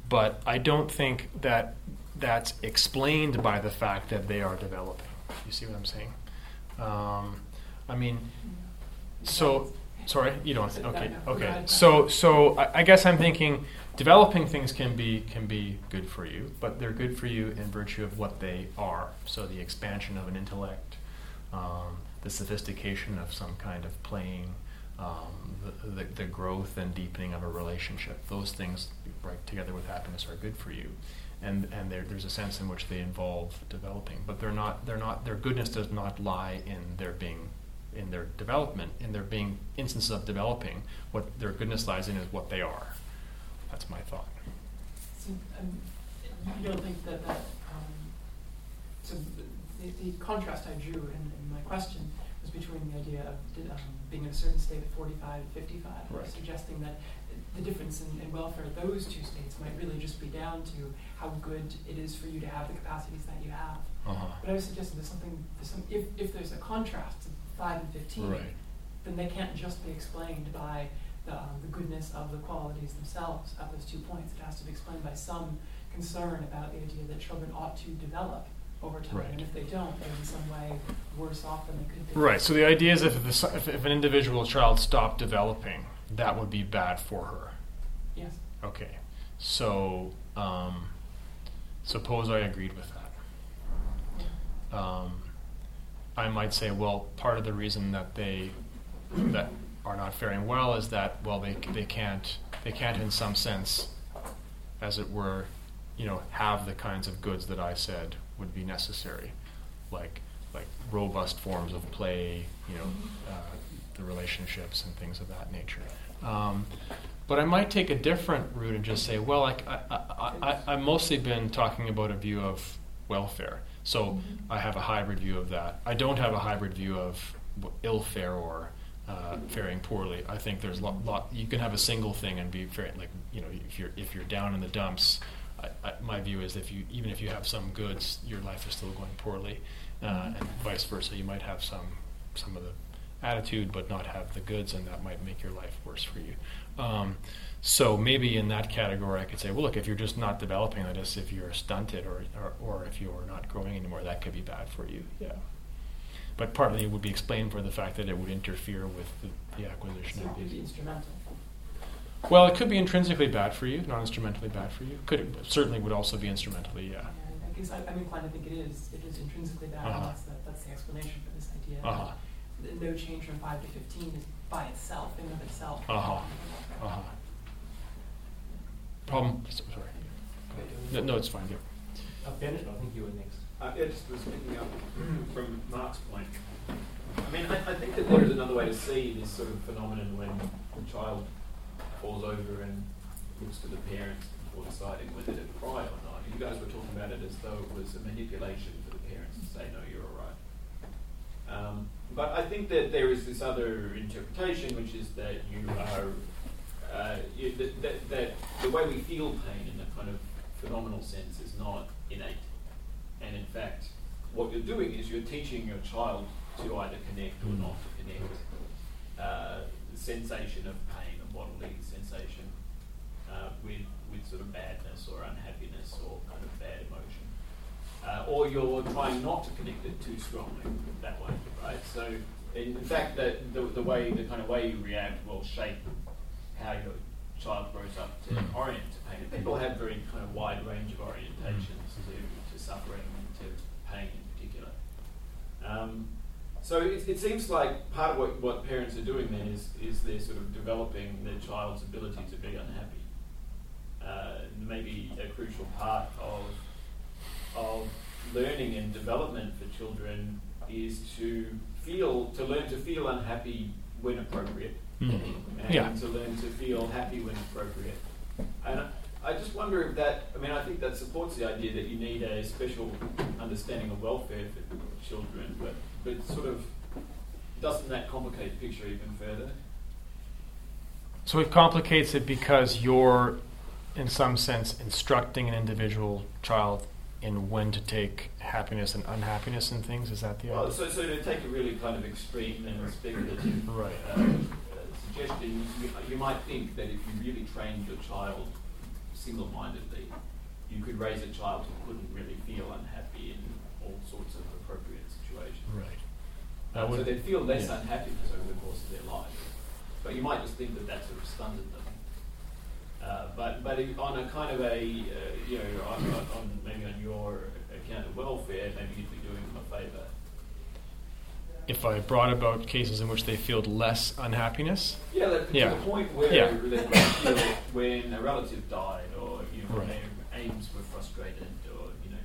but I don't think that that's explained by the fact that they are developing. You see what I'm saying? Um, I mean, so sorry, you don't. Okay, okay. So so I, I guess I'm thinking developing things can be can be good for you, but they're good for you in virtue of what they are. So the expansion of an intellect, um, the sophistication of some kind of playing, um, the, the, the growth and deepening of a relationship. Those things, right, together with happiness, are good for you. And, and there, there's a sense in which they involve developing, but they're not, they're not, their goodness does not lie in their being, in their development, in their being instances of developing. What their goodness lies in is what they are. That's my thought. So, um, you don't think that that, um, so the, the contrast I drew in, in my question was between the idea of um, being in a certain state at 45 and 55, Right. suggesting that the difference in, in welfare of those two states might really just be down to how good it is for you to have the capacities that you have. Uh-huh. But I was suggesting there's something, there's some, if, if there's a contrast of 5 and 15, Right. then they can't just be explained by the, um, the goodness of the qualities themselves at those two points. It has to be explained by some concern about the idea that children ought to develop over time. Right. And if they don't, they're in some way worse off than they could be. Right. So the idea is if, if, if an individual child stopped developing, that would be bad for her. Yes. Okay. So um, suppose I agreed with that. Um, I might say, well, part of the reason that they that are not faring well is that well they they can't they can't in some sense, as it were, you know, have the kinds of goods that I said would be necessary. like like robust forms of play, you know, uh, the relationships and things of that nature. Um, but I might take a different route and just say, well, like I, I, I, I've mostly been talking about a view of welfare. So I have a hybrid view of that. I don't have a hybrid view of ill fare or uh, faring poorly. I think there's lot, lot. You can have a single thing and be very like you know if you're if you're down in the dumps. I, I, my view is if you even if you have some goods, your life is still going poorly, uh, and vice versa. You might have some some of the attitude, but not have the goods, and that might make your life worse for you. Um, so maybe in that category, I could say, well, look, if you're just not developing, that is, if you're stunted or, or, or if you're not growing anymore, that could be bad for you. Yeah. But partly it would be explained for the fact that it would interfere with the, the acquisition So of it could be these. instrumental. Well, it could be intrinsically bad for you, not instrumentally bad for you. Could it certainly would also be instrumentally, yeah. And I guess I, I'm inclined to think it is. It is intrinsically bad. Uh-huh. That's, the, that's the explanation for this idea. Uh huh. No change from 5 to 15 is by itself, in of itself. Uh-huh. Uh huh. Problem. Sorry. No, no, it's fine. Yeah. Uh, Bennett, I think you were next. Uh, yeah, just was picking up [clears throat] from Mark's point. I mean, I, I think that there is another way to see this sort of phenomenon when a child falls over and looks to the parents before deciding whether to cry or not. You guys were talking about it as though it was a manipulation for the parents to say, no, you're all right. Um, but I think that there is this other interpretation, which is that you are, uh, you, that, that, that the way we feel pain in a kind of phenomenal sense is not innate. And in fact, what you're doing is you're teaching your child to either connect or not connect. Uh, the sensation of pain, a bodily uh, with, with sort of badness or unhappiness or kind of bad emotion. Uh, or you're trying not to connect it too strongly that way, right? So, in, fact, that the, the way, the kind of way you react will shape how your child grows up to Mm. orient to pain. People have very kind of wide range of orientations to, to suffering and to pain in particular. Um, so it, it seems like part of what, what parents are doing then is, is they're sort of developing their child's ability to be unhappy. Uh, maybe a crucial part of, of learning and development for children is to feel, to learn to feel unhappy when appropriate Mm. and Yeah. to learn to feel happy when appropriate. And I- I just wonder if that, I mean, I think that supports the idea that you need a special understanding of welfare for children, but, but sort of, doesn't that complicate the picture even further? So it complicates it because you're, in some sense, instructing an individual child in when to take happiness and unhappiness and things. Is that the Well, idea? so, so to take a really kind of extreme and speculative Right. uh, uh, suggestion, you, you might think that if you really trained your child single-mindedly, you could raise a child who couldn't really feel unhappy in all sorts of appropriate situations. Right. Uh, so they'd feel less yeah. unhappiness over the course of their life. But you might just think that that sort of stunted them. Uh, but but on a kind of a, uh, you know, on, on, maybe on your account of welfare, maybe you'd be doing them a favour. If I brought about cases in which they feel less unhappiness, Yeah, that, Yeah. to the point where Yeah. they feel when a relative died, or you know, Right. their aims were frustrated, or you know.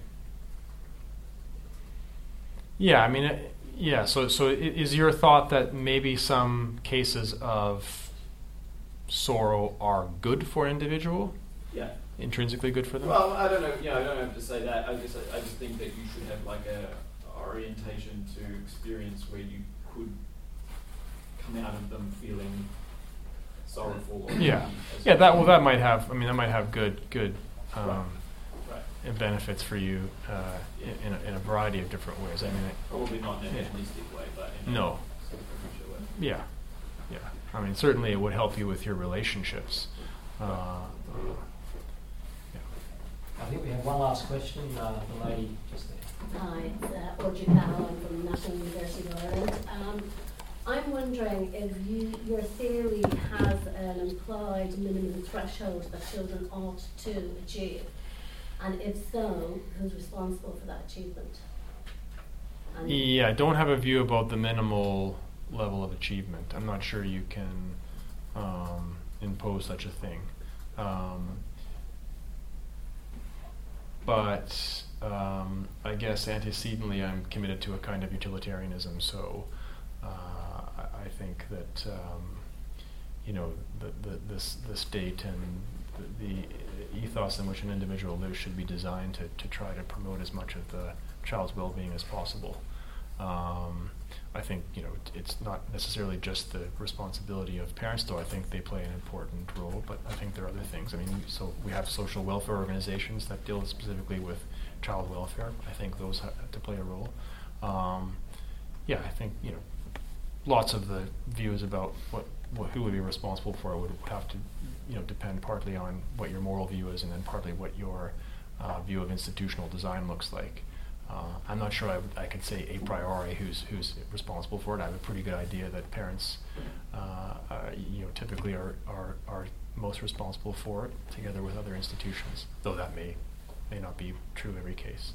yeah, I mean, uh, yeah. So, so is your thought that maybe some cases of sorrow are good for an individual, Yeah. intrinsically good for them? Well, I don't know. Know, I don't have to say that. I just, I just think that you should have like a orientation to experience where you could come out of them feeling sorrowful. Or Yeah. yeah, that well, that might have. I mean, that might have good, good um, Right. right. benefits for you uh, in, in, a, in a variety of different ways. I mean, it, Probably not in a Yeah. way, but in No. a superficial way. yeah, yeah. I mean, certainly it would help you with your relationships. Uh, uh, I think we have one last question. Uh, the lady just there. Hi, it's uh, Audrey Powell. I'm from National University of Ireland. Um, I'm wondering if you, your theory has an implied minimum threshold that children ought to achieve, and if so, who's responsible for that achievement? And yeah, I don't have a view about the minimal level of achievement. I'm not sure you can um, impose such a thing. Um, but um, I guess antecedently, I'm committed to a kind of utilitarianism. So uh, I, think that um, you know the, the this the state and the, the ethos in which an individual lives should be designed to, to try to promote as much of the child's well-being as possible. Um, I think you know it's not necessarily just the responsibility of parents, though I think they play an important role. But I think there are other things. I mean, so we have social welfare organizations that deal specifically with child welfare. I think those have to play a role. Um, yeah, I think you know lots of the views about what, what who would be responsible for it would have to you know depend partly on what your moral view is, and then partly what your uh, view of institutional design looks like. Uh, I'm not sure I, I could say a priori who's who's responsible for it. I have a pretty good idea that parents, uh, uh, you know, typically are, are are most responsible for it, together with other institutions. Though that may may not be true in every case.